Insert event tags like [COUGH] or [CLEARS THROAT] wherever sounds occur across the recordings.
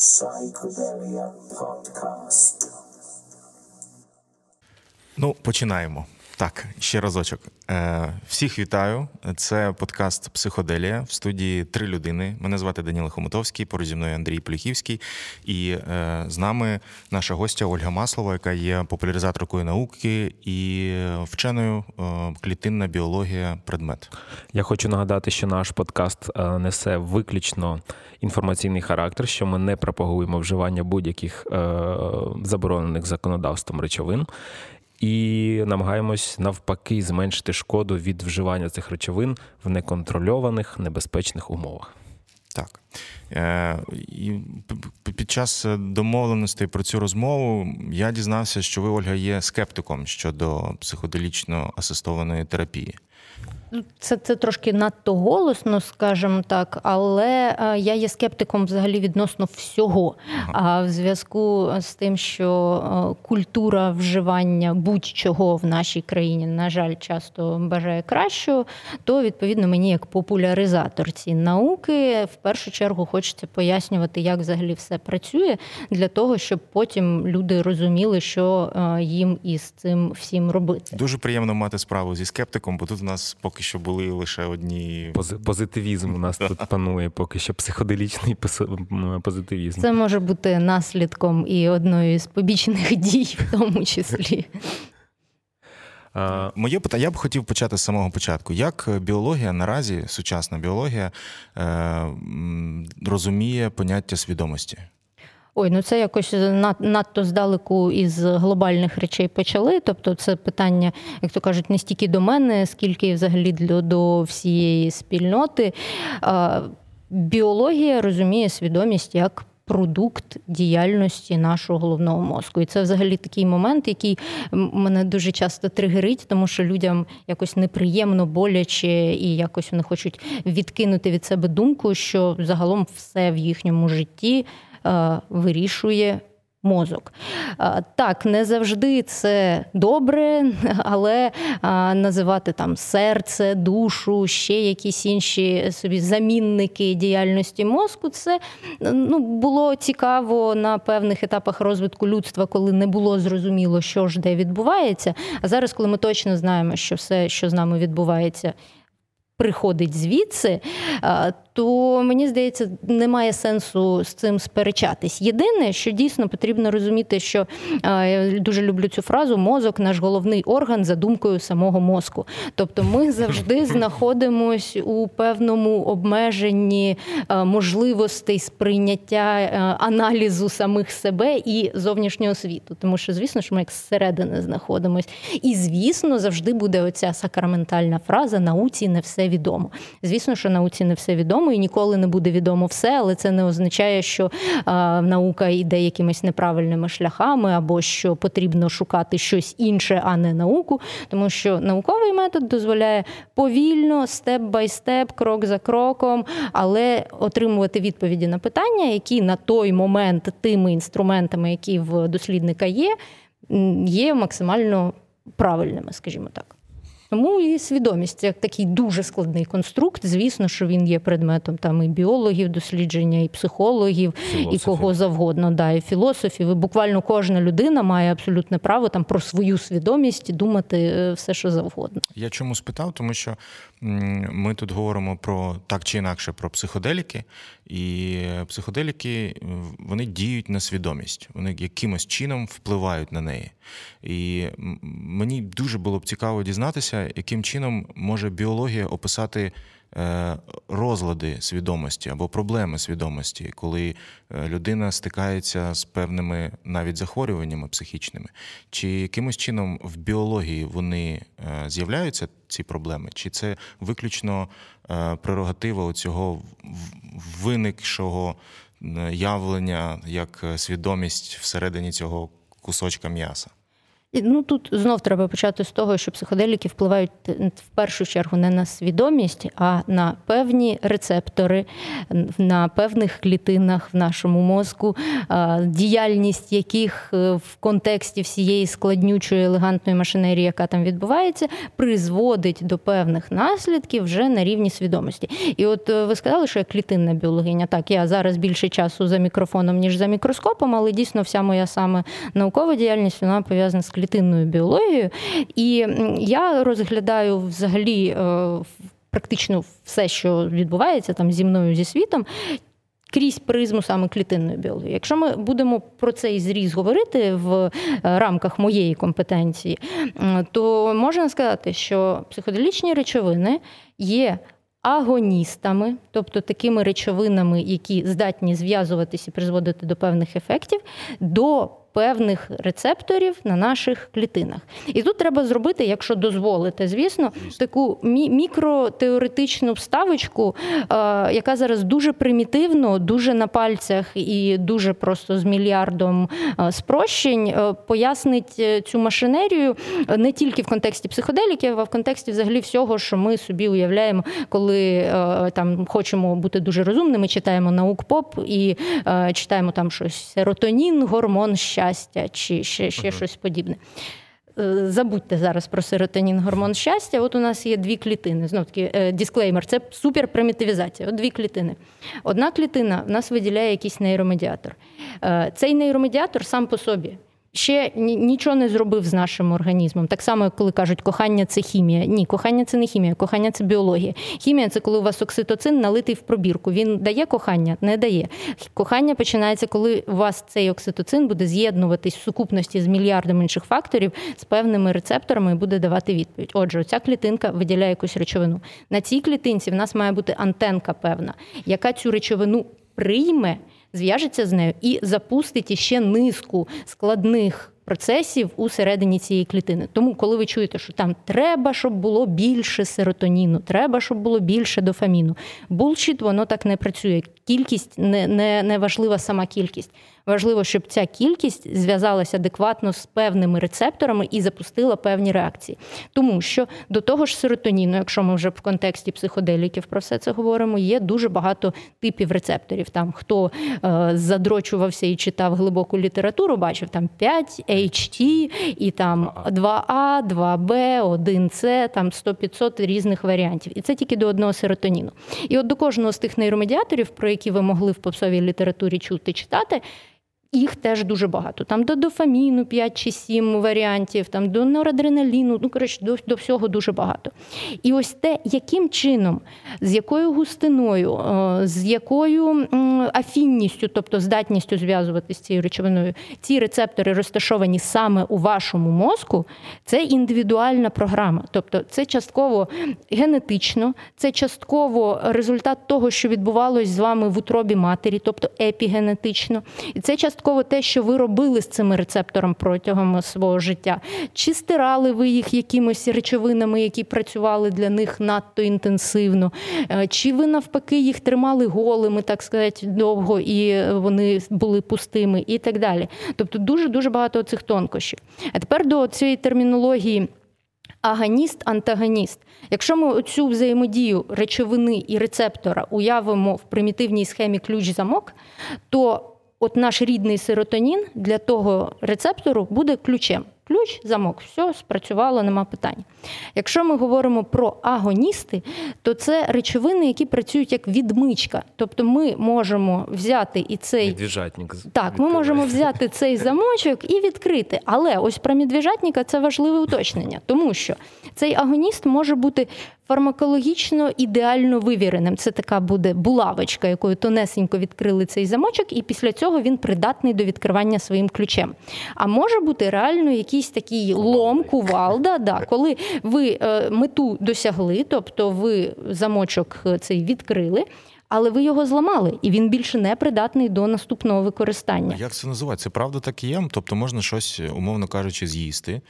Psychedelia Podcast. Ну, починаємо. Так, ще разочок. Е, Всіх вітаю. Це подкаст Психоделія в студії три людини. Мене звати Даніло Хомутовський, поруч зі мною Андрій Поліхівський. І е, з нами наша гостя Ольга Маслова, яка є популяризаторкою науки і вченою е, клітинна біологія предмет. Я хочу нагадати, що наш подкаст несе виключно інформаційний характер, що ми не пропагуємо вживання будь-яких заборонених законодавством речовин. І намагаємось навпаки зменшити шкоду від вживання цих речовин в неконтрольованих небезпечних умовах. Так. Е, і Під час домовленостей про цю розмову я дізнався, що ви, Ольга, є скептиком щодо психоделічно асистованої терапії. Це це трошки надто голосно, скажімо так, але е, я є скептиком взагалі відносно всього. А в зв'язку з тим, що е, культура вживання будь-чого в нашій країні, на жаль, часто бажає кращого, то відповідно мені як популяризатор цієї науки в першу чергу хочеться пояснювати, як взагалі все працює, для того, щоб потім люди розуміли, що е, їм із цим всім робити. Дуже приємно мати справу зі скептиком, бо тут у нас поки поки що були лише одні. Позитивізм у нас тут панує, поки що психоделічний позитивізм. Це може бути наслідком і одної з побічних дій, в тому числі. Моє питання, я б хотів почати з самого початку. Як біологія наразі, сучасна біологія, е, розуміє поняття свідомості? Ой, ну це якось надто здалеку із глобальних речей почали. Тобто, це питання, як то кажуть, не стільки до мене, скільки взагалі до, до всієї спільноти. Біологія розуміє свідомість як. Продукт діяльності нашого головного мозку, і це взагалі такий момент, який мене дуже часто тригерить, тому що людям якось неприємно, боляче, і якось вони хочуть відкинути від себе думку, що загалом все в їхньому житті вирішує. Мозок. Е, так, не завжди це добре, але е, називати там серце, душу, ще якісь інші собі замінники діяльності мозку, це ну, було цікаво на певних етапах розвитку людства, коли не було зрозуміло, що ж де відбувається. А зараз, коли ми точно знаємо, що все, що з нами відбувається, приходить звідси, то мені здається, немає сенсу з цим сперечатись. Єдине, що дійсно потрібно розуміти, що я дуже люблю цю фразу мозок наш головний орган за думкою самого мозку. Тобто ми завжди [LAUGHS] знаходимося у певному обмеженні можливостей сприйняття аналізу самих себе і зовнішнього світу. Тому що, звісно, що ми як зсередини знаходимось. І, звісно, завжди буде оця сакраментальна фраза науці не все відомо. Звісно, що науці не все відомо і ніколи не буде відомо все, але це не означає, що наука йде якимись неправильними шляхами, або що потрібно шукати щось інше, а не науку, тому що науковий метод дозволяє повільно, степ бай степ, крок за кроком, але отримувати відповіді на питання, які на той момент тими інструментами, які в дослідника є, є максимально правильними, скажімо так. Тому і свідомість як такий дуже складний конструкт. Звісно, що він є предметом там і біологів, дослідження, і психологів, філософів. і кого завгодно, да, і філософів. І Буквально кожна людина має абсолютне право там про свою свідомість думати е, все, що завгодно. Я чому спитав, тому що ми тут говоримо про так чи інакше про психоделіки, і психоделіки вони діють на свідомість, вони якимось чином впливають на неї. І мені дуже було б цікаво дізнатися, яким чином може біологія описати Е, розлади свідомості або проблеми свідомості, коли е, людина стикається з певними навіть захворюваннями психічними, чи якимось чином в біології вони е, з'являються ці проблеми, чи це виключно прерогатива цього виникшого явлення як свідомість всередині цього кусочка м'яса? Ну тут знов треба почати з того, що психоделіки впливають в першу чергу не на свідомість, а на певні рецептори, на певних клітинах в нашому мозку, діяльність яких е, в контексті всієї складнючої елегантної машинерії, яка там відбувається, призводить до певних наслідків вже на рівні свідомості. І от е, ви сказали, що я клітинна біологиня. Так, я зараз більше часу за мікрофоном, ніж за мікроскопом, але дійсно вся моя саме наукова діяльність вона пов'язана з клітинною біологією. І я розглядаю взагалі е, практично все, що відбувається там зі мною зі світом. Крізь призму саме клітинної біології. Якщо ми будемо про цей зріз говорити в е, рамках моєї компетенції, то можна сказати, що психоделічні речовини є агоністами, тобто такими речовинами, які здатні зв'язуватися і призводити до певних ефектів, до певних рецепторів на наших клітинах. І тут треба зробити, якщо дозволите, звісно, таку мікротеоретичну вставочку, е, яка зараз дуже примітивно, дуже на пальцях і дуже просто з мільярдом е, спрощень е, пояснить цю машинерію не тільки в контексті психоделіків, а в контексті взагалі всього, що ми собі уявляємо, коли там хочемо бути дуже розумними, читаємо наук поп і читаємо там щось серотонін, гормон щастя щастя чи ще ще uh-huh. щось подібне. Е, забудьте зараз про серотонін, гормон щастя. От у нас є дві клітини. Знов таки е, дисклеймер, це суперпримітивізація. От дві клітини. Одна клітина в нас виділяє якийсь нейромедіатор. Е, цей нейромедіатор сам по собі ще нічого не зробив з нашим організмом. Так само, коли кажуть, кохання це хімія. Ні, кохання це не хімія, кохання це біологія. Хімія це коли у вас окситоцин налитий в пробірку. Він дає кохання, не дає. Кохання починається, коли у вас цей окситоцин буде з'єднуватись в сукупності з мільярдом інших факторів з певними рецепторами і буде давати відповідь. Отже, ця клітинка виділяє якусь речовину. На цій клітинці в нас має бути антенка певна, яка цю речовину прийме зв'яжеться з нею і запустить іще низку складних процесів у середині цієї клітини. Тому, коли ви чуєте, що там треба, щоб було більше серотоніну, треба, щоб було більше дофаміну. Булшіт, воно так не працює. Кількість не, не, не важлива сама кількість. Важливо, щоб ця кількість зв'язалася адекватно з певними рецепторами і запустила певні реакції. Тому що до того ж серотоніну, якщо ми вже в контексті психоделіків про все це говоримо, є дуже багато типів рецепторів. Там хто е, задрочувався і читав глибоку літературу, бачив там 5 HT і там 2А, 2Б, 1С, там 100-500 різних варіантів. І це тільки до одного серотоніну. І от до кожного з тих нейромедіаторів, про які ви могли в попсовій літературі чути читати, їх теж дуже багато. Там до дофаміну 5 чи 7 варіантів, там до норадреналіну, ну коротше, до, до всього дуже багато. І ось те, яким чином, з якою густиною, е, з якою афінністю, тобто здатністю зв'язуватися з цією речовиною, ці рецептори розташовані саме у вашому мозку, це індивідуальна програма. Тобто це частково генетично, це частково результат того, що відбувалось з вами в утробі матері, тобто епігенетично. І це частково частково те, що ви робили з цими рецептором протягом свого життя. Чи стирали ви їх якимось речовинами, які працювали для них надто інтенсивно? Е, чи ви навпаки їх тримали голими, так сказати, довго, і вони були пустими, і так далі. Тобто дуже дуже багато цих тонкощів. А тепер до цієї термінології. Аганіст, антагоніст. Якщо ми цю взаємодію речовини і рецептора уявимо в примітивній схемі ключ-замок, то от наш рідний серотонін для того рецептору буде ключем ключ, замок, все спрацювало, нема питань. Якщо ми говоримо про агоністи, то це речовини, які працюють як відмичка. Тобто ми можемо взяти і цей Медвіжатник. Так, ми можемо взяти цей замочок і відкрити. Але ось про медвіжатника це важливе уточнення, тому що цей агоніст може бути фармакологічно ідеально вивіреним. Це така буде булавочка, якою тонесенько відкрили цей замочок, і після цього він придатний до відкривання своїм ключем. А може бути реально якийсь якийсь такий лом, кувалда, да, коли ви е, мету досягли, тобто ви замочок е, цей відкрили. Але ви його зламали, і він більше не придатний до наступного використання. Як це називається? Це правда так і є? Тобто можна щось, умовно кажучи, з'їсти.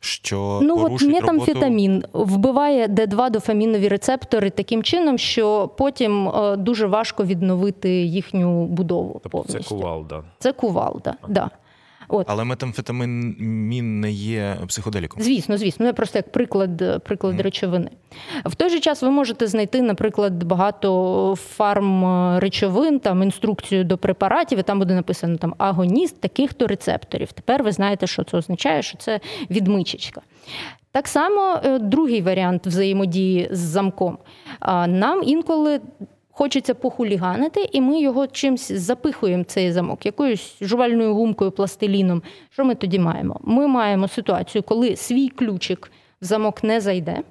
Що ну от метамфетамін роботу... вбиває Д2 дофамінові рецептори таким чином, що потім е, дуже важко відновити їхню будову. Тобто повністю. Це кувалда. Це кувалда, так. Да. От. Але метамфетамін не є психоделіком. Звісно, звісно. Я просто як приклад приклад mm. речовини. В той же час ви можете знайти, наприклад, багато фарм речовин, там інструкцію до препаратів, і там буде написано там агоніст таких-то рецепторів. Тепер ви знаєте, що це означає, що це відмичечка. Так само е, другий варіант взаємодії з замком. Нам інколи хочеться похуліганити, і ми його чимось запихуємо цей замок, якоюсь жувальною гумкою, пластиліном. Що ми тоді маємо? Ми маємо ситуацію, коли свій ключик в замок не зайде,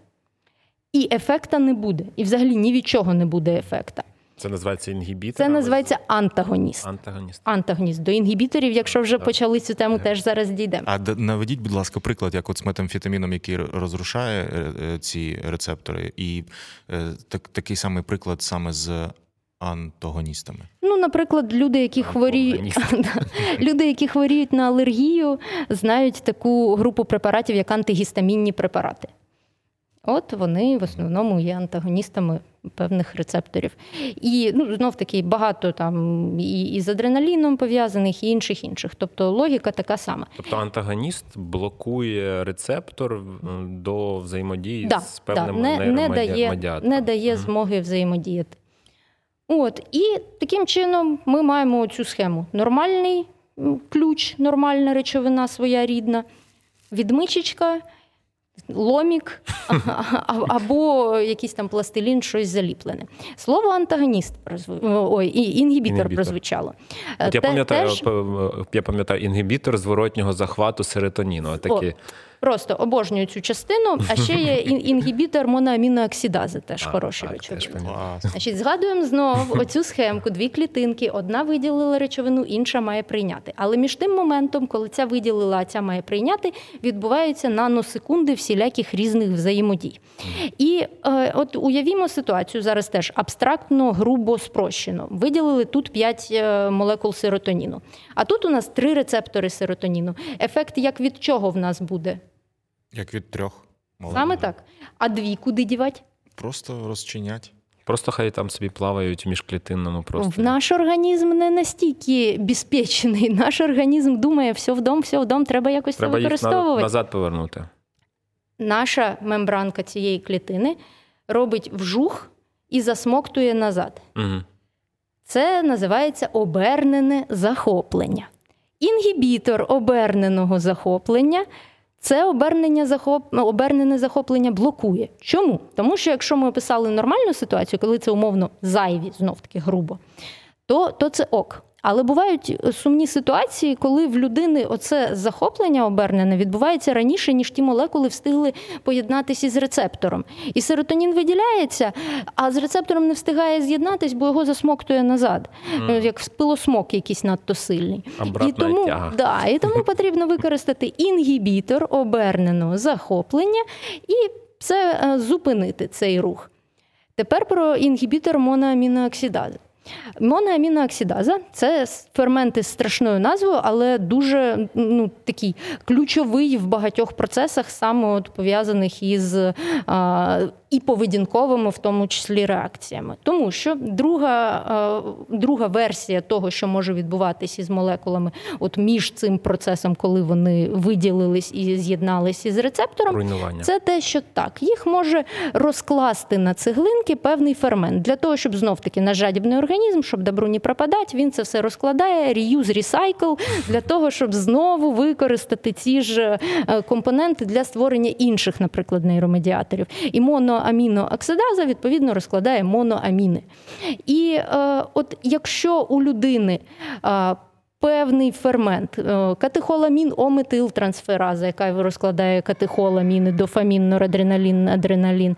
і ефекта не буде. І взагалі ні від чого не буде ефекта. Це називається інгібітор? Це називається антагоніст. Антагоніст. Антагоніст. До інгібіторів, якщо вже так. почали цю тему, так. теж зараз дійдемо. А наведіть, будь ласка, приклад, як от з метамфетаміном, який розрушає е, е, ці рецептори, і е, так, такий самий приклад саме з антагоністами. Ну, наприклад, люди, які хворіють [LAUGHS] люди, які хворіють на алергію, знають таку групу препаратів, як антигістамінні препарати. От вони в основному є антагоністами певних рецепторів. І ну, знов таки багато там і, і з адреналіном пов'язаних, і інших інших. Тобто логіка така сама. Тобто антагоніст блокує рецептор до взаємодії да, з певним да, не, не дає, не дає змоги взаємодіяти. От, І таким чином ми маємо цю схему: нормальний ключ, нормальна речовина своя рідна, відмичечка ломік або якийсь там пластилін, щось заліплене. Слово антагоніст ой, інгібітор, інгібітор. прозвучало. От Я пам'ятаю, Теж... я пам'ятаю інгібітор зворотнього захвату серотоніну. Такі... Просто обожнюю цю частину, а ще є [LAUGHS] інгібітор моноамінооксидази, теж а, хороший речовин. Значить, Згадуємо знову [LAUGHS] оцю схемку, дві клітинки, одна виділила речовину, інша має прийняти. Але між тим моментом, коли ця виділила, а ця має прийняти, відбуваються наносекунди всіляких різних взаємодій. І е, от уявімо ситуацію зараз теж абстрактно, грубо спрощено. Виділили тут 5 е, молекул серотоніну. А тут у нас три рецептори серотоніну. Ефект як від чого в нас буде? Як від трьох. Молодого. Саме так. А дві куди дівати? Просто розчинять. Просто хай там собі плавають в міжклітинному просто. Наш організм не настільки безпечний. Наш організм думає, все вдом, все вдом, треба якось треба це використовувати. Їх назад повернути. Наша мембранка цієї клітини робить вжух і засмоктує назад. Угу. Це називається обернене захоплення. Інгібітор оберненого захоплення це обернення захоп... Ну, обернене захоплення блокує. Чому? Тому що якщо ми описали нормальну ситуацію, коли це умовно зайві, знов таки грубо, то, то це ок. Але бувають сумні ситуації, коли в людини оце захоплення обернене відбувається раніше, ніж ті молекули встигли поєднатися із рецептором. І серотонін виділяється, а з рецептором не встигає з'єднатись, бо його засмоктує назад, mm. як пилосмок якийсь надто сильний. І тому, да, і тому потрібно використати інгібітор оберненого захоплення і все е, зупинити цей рух. Тепер про інгібітор моноамінооксидази. Моноамінооксидаза – це ферменти з страшною назвою, але дуже ну, такий ключовий в багатьох процесах, саме от пов'язаних із а, і поведінковими, в тому числі реакціями. Тому що друга друга версія того, що може відбуватися із молекулами, от між цим процесом, коли вони виділились і з'єдналися із рецептором, Руйнування. це те, що так, їх може розкласти на цеглинки певний фермент для того, щоб знов таки на жадібний організм, щоб добру не пропадати, він це все розкладає, reuse, recycle, для того, щоб знову використати ці ж е, компоненти для створення інших, наприклад, нейромедіаторів. І моно моноамінооксидаза, відповідно, розкладає моноаміни. І е, от якщо у людини е, Певний фермент, е, катехоламін, ометилтрансфераза, яка розкладає катехоламіни, дофамін, норадреналін, адреналін,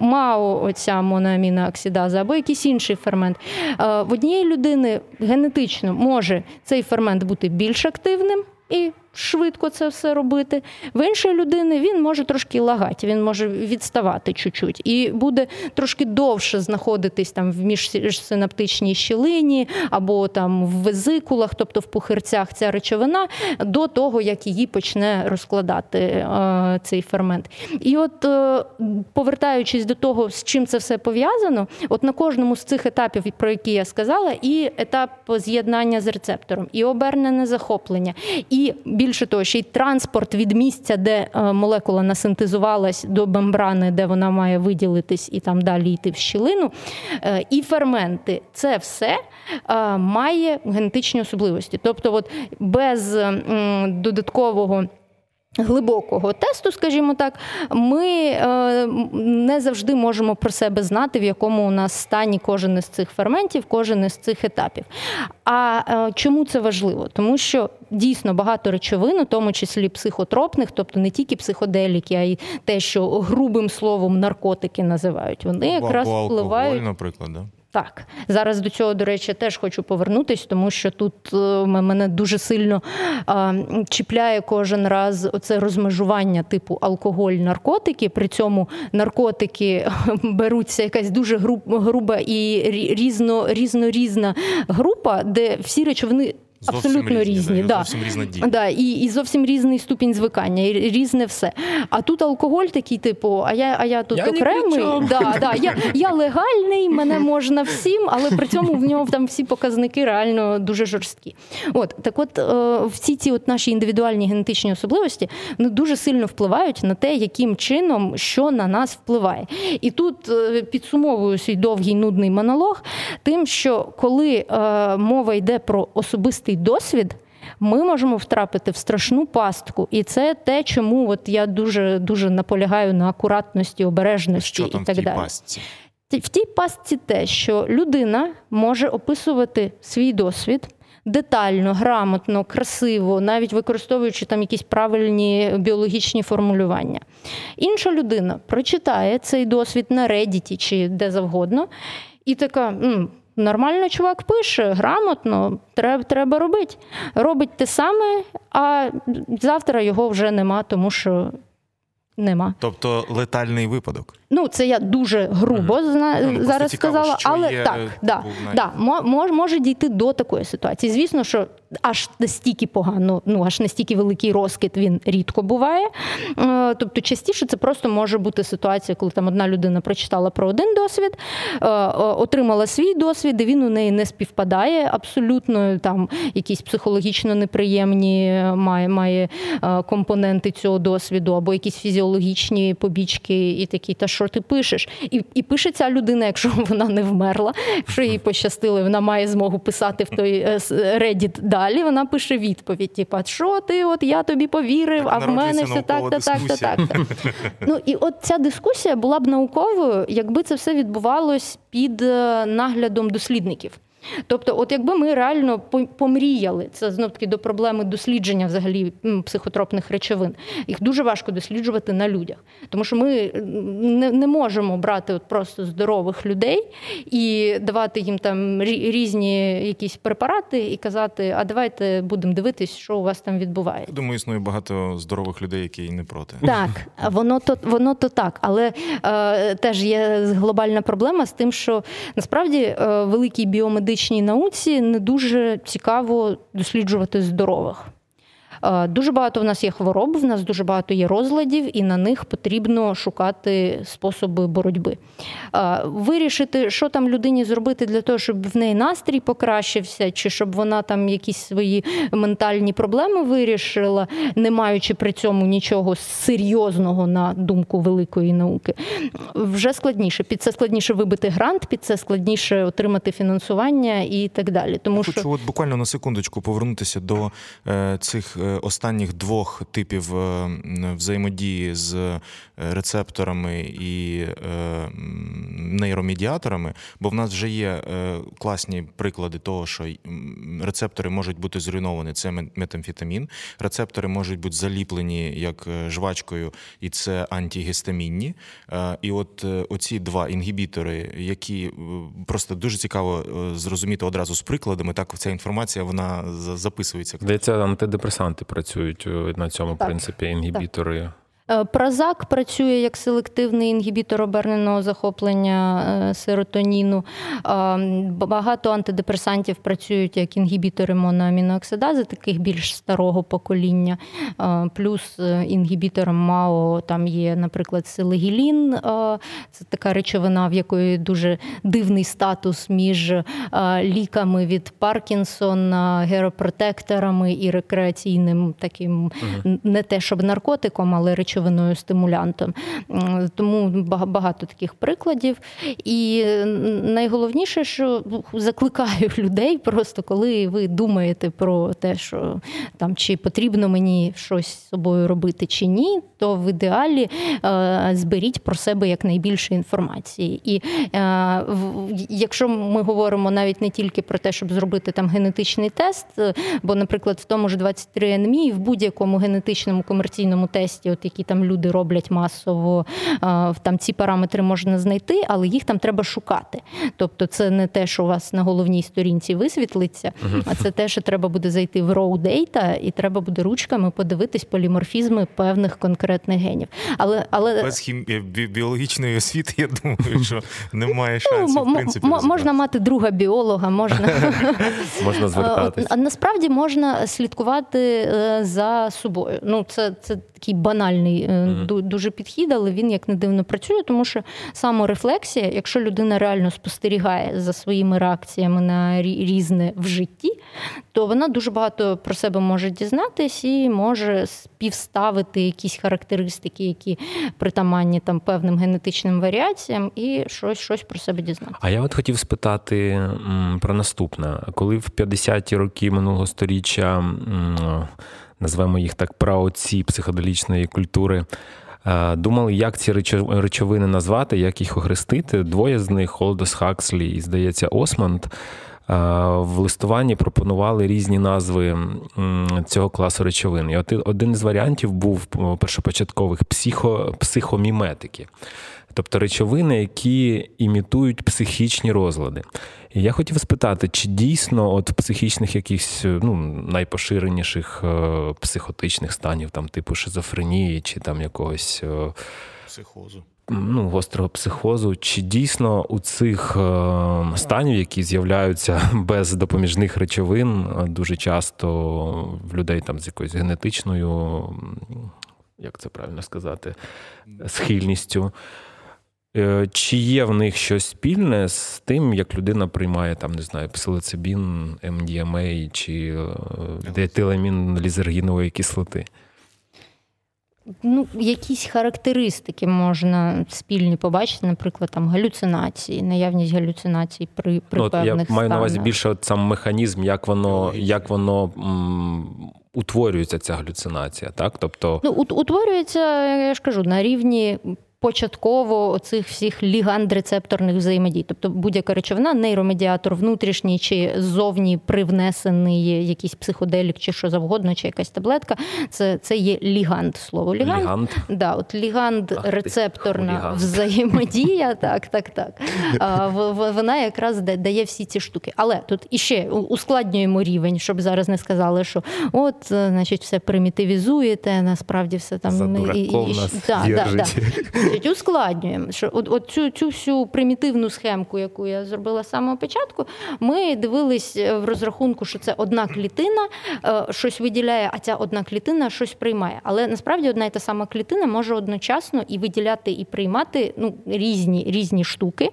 МАО, оця моноаміна або якийсь інший фермент. Е, в однієї людини генетично може цей фермент бути більш активним, і швидко це все робити. В іншої людини він може трошки лагати, він може відставати чуть-чуть і буде трошки довше знаходитись там в міжсинаптичній щілині або там в везикулах, тобто в пухирцях ця речовина, до того, як її почне розкладати е, цей фермент. І от е, повертаючись до того, з чим це все пов'язано, от на кожному з цих етапів, про які я сказала, і етап з'єднання з рецептором, і обернене захоплення, і більше того, ще й транспорт від місця, де е, молекула насинтезувалась до мембрани, де вона має виділитись і там далі йти в щілину, е, і ферменти це все е, має генетичні особливості. Тобто, от без додаткового. Глибокого тесту, скажімо так, ми е, не завжди можемо про себе знати, в якому у нас стані кожен із цих ферментів, кожен із цих етапів. А е, чому це важливо? Тому що дійсно багато речовин, у тому числі психотропних, тобто не тільки психоделіки, а й те, що грубим словом наркотики називають, вони якраз Або впливають. наприклад, да? Так, зараз до цього, до речі, теж хочу повернутись, тому що тут е, мене дуже сильно а, чіпляє кожен раз оце розмежування типу алкоголь, наркотики. При цьому наркотики [LAUGHS] беруться якась дуже груба і різно, різно різна група, де всі речовини Абсолютно різні, різні, да, да. зовсім різна дія. Да, і і зовсім різний ступінь звикання, і різне все. А тут алкоголь такий, типу, а я а я тут я окремий. Да, да, Я я легальний, мене можна всім, але при цьому в нього там всі показники реально дуже жорсткі. От так, от е, всі ці от наші індивідуальні генетичні особливості вони дуже сильно впливають на те, яким чином що на нас впливає. І тут е, підсумовую свій довгий нудний монолог, тим, що коли е, мова йде про особистий досвід. Ми можемо втрапити в страшну пастку, і це те, чому от я дуже дуже наполягаю на акуратності, обережності Що там і так в тій далі. пастці? В тій пастці те, що людина може описувати свій досвід детально, грамотно, красиво, навіть використовуючи там якісь правильні біологічні формулювання. Інша людина прочитає цей досвід на Reddit чи де завгодно, і така. Нормально чувак пише, грамотно, треба треба робити. Робить те саме, а завтра його вже нема, тому що нема. Тобто летальний випадок. Ну, це я дуже грубо зна... ну, зараз цікаво, сказала, але є, так, да, да, може, може дійти до такої ситуації. Звісно, що аж настільки погано, ну аж настільки великий розкид він рідко буває. Е, тобто, частіше це просто може бути ситуація, коли там одна людина прочитала про один досвід, е, отримала свій досвід, і він у неї не співпадає абсолютно. Там якісь психологічно неприємні має має е, компоненти цього досвіду, або якісь фізіологічні побічки, і такі та що ти пишеш? І і пише ця людина, якщо [LAUGHS] вона не вмерла, якщо їй пощастило, вона має змогу писати в той Reddit далі. Вона пише відповідь: типа, що ти, от я тобі повірив, так, а в мене все так, та так, та так. Ну і от ця дискусія була б науковою, якби це все відбувалось під е, наглядом дослідників. Тобто, от якби ми реально помріяли, це знов таки до проблеми дослідження взагалі психотропних речовин, їх дуже важко досліджувати на людях, тому що ми не не можемо брати от просто здорових людей і давати їм там різні якісь препарати і казати, а давайте будемо дивитись, що у вас там відбувається. Думаю, існує багато здорових людей, які не проти. Так, воно то воно то так, але е, теж є глобальна проблема з тим, що насправді е, великий біомедичний медичній науці не дуже цікаво досліджувати здорових. Е, дуже багато в нас є хвороб, в нас дуже багато є розладів, і на них потрібно шукати способи боротьби. Е, вирішити, що там людині зробити для того, щоб в неї настрій покращився, чи щоб вона там якісь свої ментальні проблеми вирішила, не маючи при цьому нічого серйозного на думку великої науки, вже складніше. Під це складніше вибити грант, під це складніше отримати фінансування і так далі. Тому Хочу що от буквально на секундочку повернутися до е, цих останніх двох типів е, взаємодії з е, рецепторами і е, нейромедіаторами, бо в нас вже є класні приклади того, що рецептори можуть бути зруйновані. Це метамфетамін, рецептори можуть бути заліплені як жвачкою, і це антигістамінні. І от оці два інгібітори, які просто дуже цікаво зрозуміти одразу з прикладами, так ця інформація вона записується. Здається, антидепресанти працюють е, на цьому так. принципі інгібітори. Е, Празак працює як селективний інгібітор оберненого захоплення е, серотоніну. Багато антидепресантів працюють як інгібітори моноамінооксидази, таких більш старого покоління. Плюс е, інгібітором МАО там є, наприклад, селегілін. Це така речовина, в якої дуже дивний статус між ліками від Паркінсона, геропротекторами і рекреаційним таким, не те, щоб наркотиком, але речовиною речовиною стимулянтом. Тому багато таких прикладів. І найголовніше, що закликаю [LAUGHS] людей, просто коли ви думаєте про те, що там чи потрібно мені щось з собою робити чи ні, то в ідеалі е, зберіть про себе якнайбільше інформації. І е, якщо ми говоримо навіть не тільки про те, щоб зробити там генетичний тест, е, бо, наприклад, в тому ж 23 NME в будь-якому генетичному комерційному тесті, от які там люди роблять масово, там ці параметри можна знайти, але їх там треба шукати. Тобто, це не те, що у вас на головній сторінці висвітлиться, а це те, що треба буде зайти в raw data, і треба буде ручками подивитись поліморфізми певних конкретних генів. Але але без хім... біологічної освіти, я думаю, що немає ну, шансів. Ну, в принципі, можна мати друга біолога, можна [LAUGHS] можна звертатись. Насправді можна слідкувати е, за собою. Ну, це це такий банальний mm-hmm. дуже підхід, але він як не дивно працює, тому що саморефлексія, якщо людина реально спостерігає за своїми реакціями на різне в житті, то вона дуже багато про себе може дізнатись і може співставити якісь характеристики, які притаманні там певним генетичним варіаціям, і щось щось про себе дізнатися. А я от хотів спитати про наступне, коли в 50-ті роки минулого сторіччя. Назвемо їх так, праотці психоделічної культури. Е, думали, як ці речовини назвати, як їх охрестити. Двоє з них Холдос Хакслі і, здається, Осмонд. Е, в листуванні пропонували різні назви цього класу речовин. І от один з варіантів був першопочаткових психо, психоміметики тобто речовини, які імітують психічні розлади. І я хотів спитати, чи дійсно от в психічних якихось ну, найпоширеніших е, психотичних станів, там, типу шизофренії, чи там якогось е, психозу. Ну, гострого психозу, чи дійсно у цих е, станів, які з'являються [LAUGHS] без допоміжних речовин, дуже часто в людей там з якоюсь генетичною, як це правильно сказати, схильністю, Е, чи є в них щось спільне з тим, як людина приймає там, не знаю, псилоцибін, МДМА чи е, лізергінової кислоти? Ну, якісь характеристики можна спільні побачити, наприклад, там галюцинації, наявність галюцинацій при при ну, певних Я маю на увазі більше от сам механізм, як воно як воно м, утворюється, ця галюцинація, так? Тобто, ну утворюється, я ж кажу, на рівні початково оцих всіх ліганд-рецепторних взаємодій. Тобто будь-яка речовина, нейромедіатор внутрішній чи зовні привнесений якийсь психоделік, чи що завгодно, чи якась таблетка. Це це є ліганд. Слово ліганд. Ліганд? Да, от ліганд рецепторна взаємодія. [LAUGHS] Так, так, так. Вона якраз дає всі ці штуки. Але тут іще ускладнюємо рівень, щоб зараз не сказали, що от, значить, все примітивізуєте, насправді все там За і, і, нас да, да, да. Ускладнюємо. Що от, от цю цю всю примітивну схемку, яку я зробила з самого початку, ми дивились в розрахунку, що це одна клітина, е, щось виділяє, а ця одна клітина щось приймає. Але насправді одна і та сама клітина може одночасно і виділяти, і приймати ну, різні різні штуки.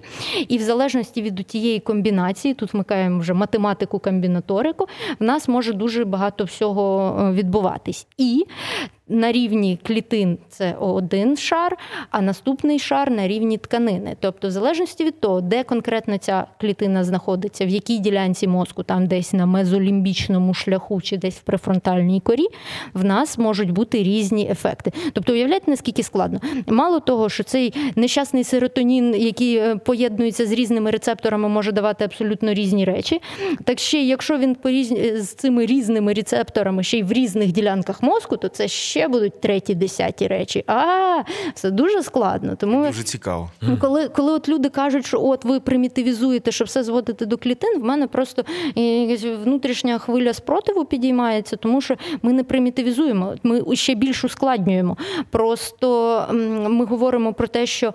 І в залежності від тієї комбінації, тут вмикаємо вже математику, комбінаторику, в нас може дуже багато всього е, відбуватись. І на рівні клітин це один шар, а наступний шар на рівні тканини. Тобто, в залежності від того, де конкретно ця клітина знаходиться, в якій ділянці мозку, там десь на мезолімбічному шляху чи десь в префронтальній корі, в нас можуть бути різні ефекти. Тобто, уявляєте, наскільки складно. Мало того, що цей нещасний серотонін, який е, поєднується з різними рецепторами, може давати абсолютно різні речі. Так ще, якщо він з цими різними рецепторами ще й в різних ділянках мозку, то це ще ще будуть треті, десяті речі. А це дуже складно. Тому Дуже цікаво. коли коли от люди кажуть, що от ви примітивізуєте, що все зводите до клітин, в мене просто е, якась внутрішня хвиля спротиву підіймається, тому що ми не примітивізуємо, ми ще більш ускладнюємо. Просто ми говоримо про те, що.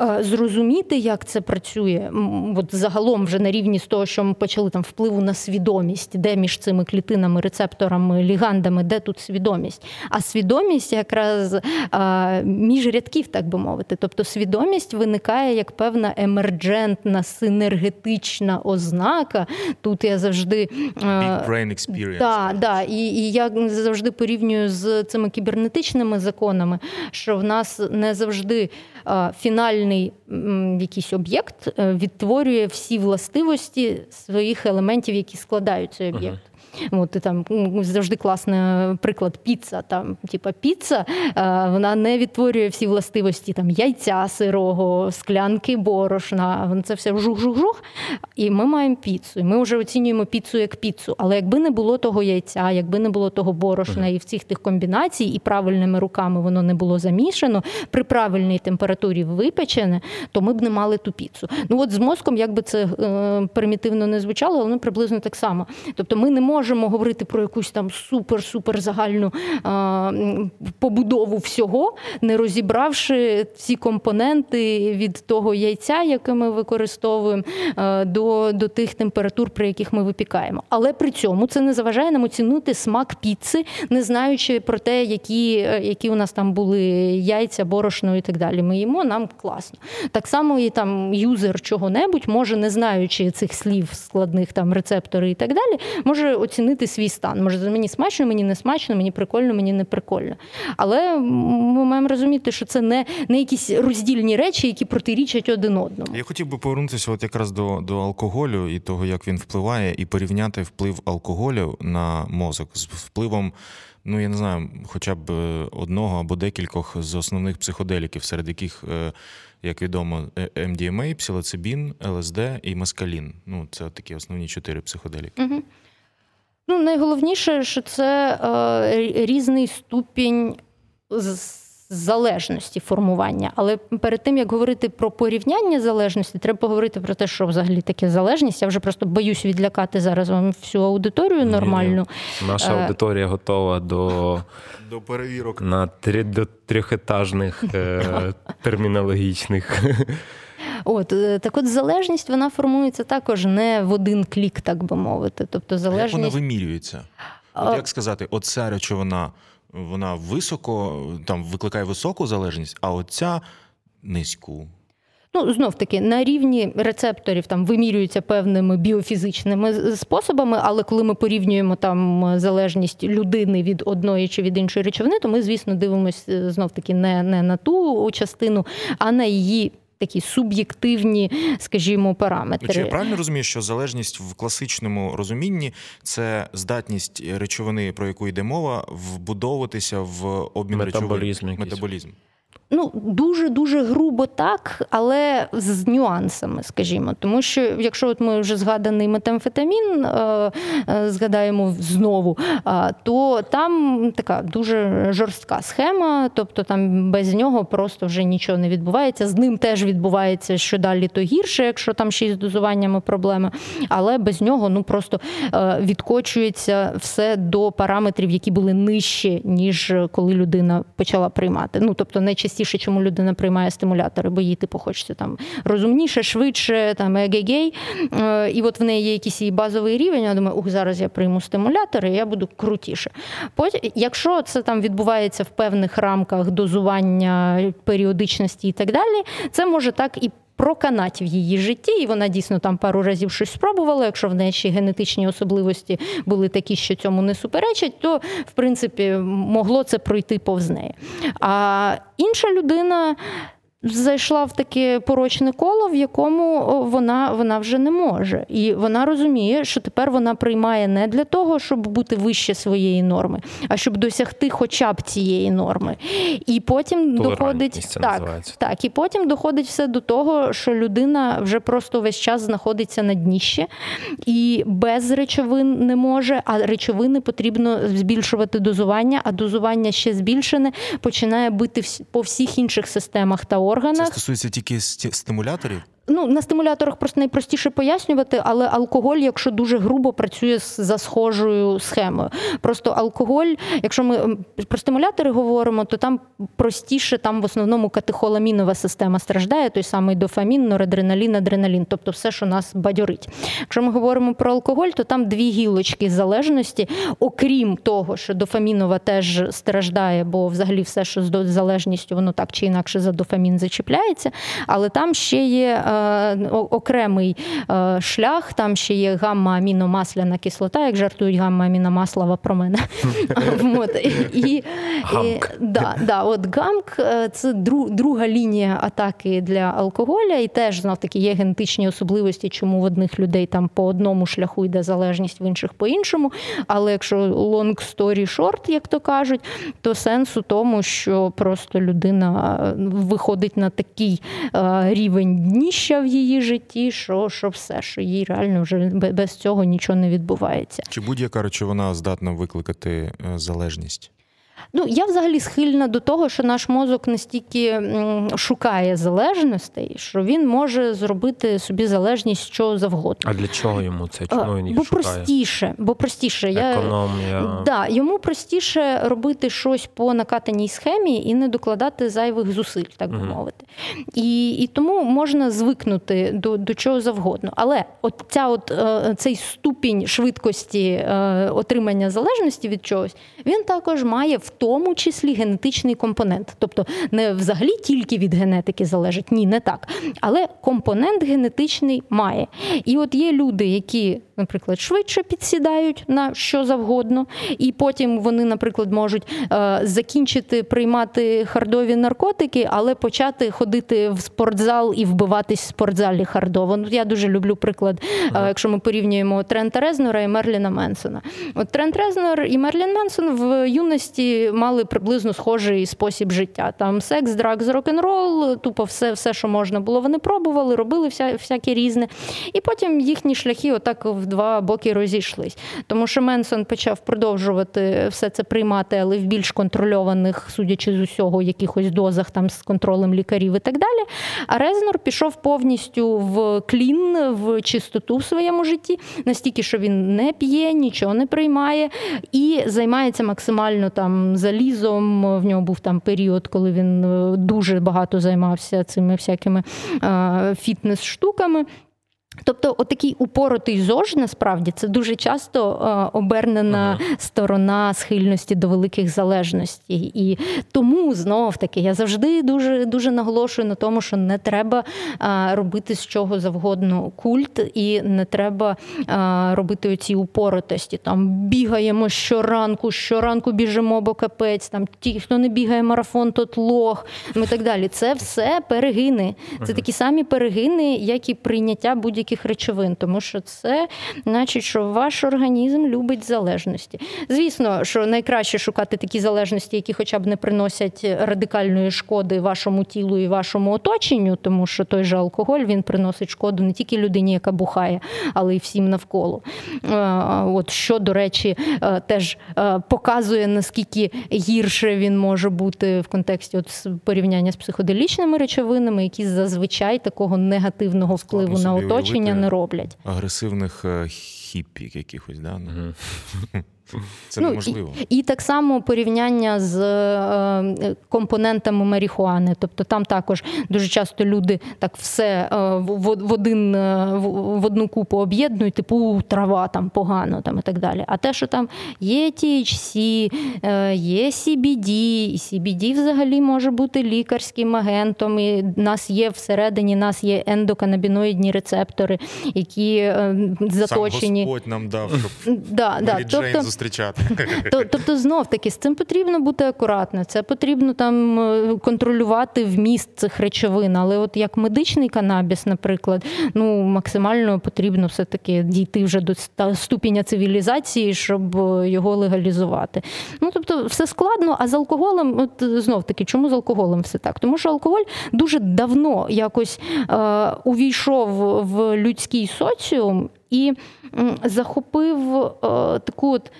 Е, зрозуміти, як це працює, от загалом вже на рівні з того, що ми почали там впливу на свідомість, де між цими клітинами, рецепторами, лігандами, де тут свідомість. А свідомість якраз е, між рядків, так би мовити. Тобто свідомість виникає як певна емерджентна, синергетична ознака. Тут я завжди е, Big brain experience. Да, да, і, і я завжди порівнюю з цими кібернетичними законами, що в нас не завжди фінальний реальний якийсь об'єкт е, відтворює всі властивості своїх елементів, які складають цей об'єкт. От, і там завжди класний приклад піца. Там, типа піца, вона не відтворює всі властивості там яйця сирого, склянки борошна. Це все жух-жух-жух. І ми маємо піцу. І ми вже оцінюємо піцу як піцу. Але якби не було того яйця, якби не було того борошна і всіх тих комбінацій, і правильними руками воно не було замішано, при правильній температурі випечене, то ми б не мали ту піцу. Ну от з мозком, як би це е, примітивно не звучало, воно приблизно так само. Тобто ми не можемо можемо говорити про якусь там супер-супер загальну а, побудову всього, не розібравши всі компоненти від того яйця, яке ми використовуємо, до до тих температур, при яких ми випікаємо. Але при цьому це не заважає нам оцінити смак піци, не знаючи про те, які які у нас там були яйця, борошно і так далі. Ми їмо, нам класно. Так само і там юзер чого-небудь може, не знаючи цих слів складних там рецептори і так далі, може оцінити свій стан. Може, мені смачно, мені не смачно, мені прикольно, мені не прикольно. Але ми маємо розуміти, що це не не якісь роздільні речі, які протирічать один одному. Я хотів би повернутися от якраз до, до алкоголю і того, як він впливає, і порівняти вплив алкоголю на мозок з впливом. Ну, я не знаю, хоча б е, одного або декількох з основних психоделіків, серед яких, е, як відомо, MDMA, псилоцибін, ЛСД і маскалін. Ну, це такі основні чотири психоделіки. Угу. Ну, найголовніше, що це е, різний ступінь залежності формування. Але перед тим як говорити про порівняння залежності, треба поговорити про те, що взагалі таке залежність. Я вже просто боюсь відлякати зараз вам всю аудиторію нормальну. Ні, Наша е, аудиторія готова до до перевірок на три до трьохетажних е, [LAUGHS] термінологічних. От е, так, от залежність вона формується також не в один клік, так би мовити. Тобто залежність... А як вона вимірюється? От Як сказати, оця речовина вона високо там викликає високу залежність, а оця низьку. Ну, знов таки, на рівні рецепторів там вимірюються певними біофізичними способами, але коли ми порівнюємо там залежність людини від одної чи від іншої речовини, то ми, звісно, дивимося е, знов таки не, не на ту частину, а на її такі суб'єктивні, скажімо, параметри. Чи я правильно розумію, що залежність в класичному розумінні це здатність речовини, про яку йде мова, вбудовуватися в обмін речовин метаболізм. Ну, дуже дуже грубо так, але з нюансами, скажімо. Тому що, якщо от ми вже згаданий метамфетамін е, е, згадаємо знову, е, то там така дуже жорстка схема, тобто там без нього просто вже нічого не відбувається. З ним теж відбувається, що далі, то гірше, якщо там ще й з дозуваннями проблеми. Але без нього ну просто е, відкочується все до параметрів, які були нижчі, ніж коли людина почала приймати. Ну тобто найчастіше найчастіше, чому людина приймає стимулятори, бо їй типу хочеться там розумніше, швидше, там егегей. Е, і от в неї є якийсь її базовий рівень. Я думаю, ух, зараз я прийму стимулятори, і я буду крутіше. Потім, якщо це там відбувається в певних рамках дозування періодичності і так далі, це може так і проканать в її житті, і вона дійсно там пару разів щось спробувала. Якщо в неї ще генетичні особливості були такі, що цьому не суперечать, то в принципі могло це пройти повз неї. А інша людина. Зайшла в таке порочне коло, в якому вона вона вже не може. І вона розуміє, що тепер вона приймає не для того, щоб бути вище своєї норми, а щоб досягти хоча б цієї норми. І потім доходить це так, так, і потім доходить все до того, що людина вже просто весь час знаходиться на дніще і без речовин не може, а речовини потрібно збільшувати дозування, а дозування ще збільшене починає бити по всіх інших системах та органах. Це стосується тільки стимуляторів? Ну, на стимуляторах просто найпростіше пояснювати, але алкоголь, якщо дуже грубо працює за схожою схемою. Просто алкоголь, якщо ми про стимулятори говоримо, то там простіше, там в основному катехоламінова система страждає, той самий дофамін, норадреналін, адреналін, тобто все, що нас бадьорить. Якщо ми говоримо про алкоголь, то там дві гілочки залежності, окрім того, що дофамінова теж страждає, бо взагалі все, що з залежністю, воно так чи інакше за дофамін зачіпляється, але там ще є. Е, окремий е, шлях. Там ще є гамма-аміномасляна кислота, як жартують гамма-аміномаслова про мене. [LAUGHS] [LAUGHS] І, да, да, от гамк е, це друга лінія атаки для алкоголя, і теж знов таки є генетичні особливості, чому в одних людей там по одному шляху йде залежність, в інших по іншому. Але якщо long story short, як то кажуть, то сенс у тому, що просто людина виходить на такий рівень дніща, в її житті, що що все, що їй реально вже без цього нічого не відбувається. Чи будь-яка речовина здатна викликати е, залежність? Ну, я взагалі схильна до того, що наш мозок настільки шукає залежностей, що він може зробити собі залежність що завгодно. А для чого йому це? Чому він їх бо шукає? простіше, бо простіше. Економія. Я... Да, Йому простіше робити щось по накатаній схемі і не докладати зайвих зусиль, так би мовити. І і тому можна звикнути до до чого завгодно. Але от ця от, е, цей ступінь швидкості е, отримання залежності від чогось, він також має в тому числі генетичний компонент. Тобто не взагалі тільки від генетики залежить, ні, не так. Але компонент генетичний має. І от є люди, які, наприклад, швидше підсідають на що завгодно, і потім вони, наприклад, можуть е, закінчити приймати хардові наркотики, але почати ходити в спортзал і вбиватись в спортзалі хардово. Ну, Я дуже люблю приклад, ага. Е, якщо ми порівнюємо Трента Резнора і Мерліна Менсона. От Трент Резнор і Мерлін Менсон в юності мали приблизно схожий спосіб життя. Там секс, драгс, рок-н-рол, тупо все, все, що можна було, вони пробували, робили вся, всяке різне. І потім їхні шляхи отак в два боки розійшлись. Тому що Менсон почав продовжувати все це приймати, але в більш контрольованих, судячи з усього, якихось дозах там з контролем лікарів і так далі. А Резнор пішов повністю в клін, в чистоту в своєму житті, настільки, що він не п'є, нічого не приймає і займається максимально там залізом. В нього був там період, коли він е, дуже багато займався цими всякими фітнес-штуками. Тобто, отакий упоротий зож, насправді, це дуже часто е, обернена ага. сторона схильності до великих залежностей. І тому знов таки я завжди дуже дуже наголошую на тому, що не треба е, робити з чого завгодно культ, і не треба е, робити оці упоротості. Там бігаємо щоранку, щоранку біжимо, бо капець. Там ті, хто не бігає марафон, тот лох і так далі. Це все перегини. Це такі самі перегини, як і прийняття будь-яких будь-яких речовин, тому що це значить, що ваш організм любить залежності. Звісно, що найкраще шукати такі залежності, які хоча б не приносять радикальної шкоди вашому тілу і вашому оточенню, тому що той же алкоголь він приносить шкоду не тільки людині, яка бухає, але й всім навколо. От що, до речі, теж показує наскільки гірше він може бути в контексті от порівняння з психоделічними речовинами, які зазвичай такого негативного впливу на оточення виключення не роблять. Агресивних е, хіппі якихось, да? Угу. [LAUGHS] Це ну, неможливо. І, і так само порівняння з е, компонентами марихуани. Тобто там також дуже часто люди так все е, в, в один е, в одну купу об'єднують, типу трава там погано там і так далі. А те, що там є THC, е, є CBD, і CBD взагалі може бути лікарським агентом. І нас є всередині, нас є ендоканабіноїдні рецептори, які е, заточені. Сам Господь нам дав, щоб да, да. Тобто, зустрічати. [LAUGHS] Тобто, знов таки з цим потрібно бути акуратно. Це потрібно там е, контролювати вміст цих речовин. Але от як медичний канабіс, наприклад, ну максимально потрібно все таки дійти вже до ступеня цивілізації, щоб е, його легалізувати. Ну тобто, все складно. А з алкоголем, от знов таки, чому з алкоголем все так? Тому що алкоголь дуже давно якось е, увійшов в людський соціум і захопив е, таку от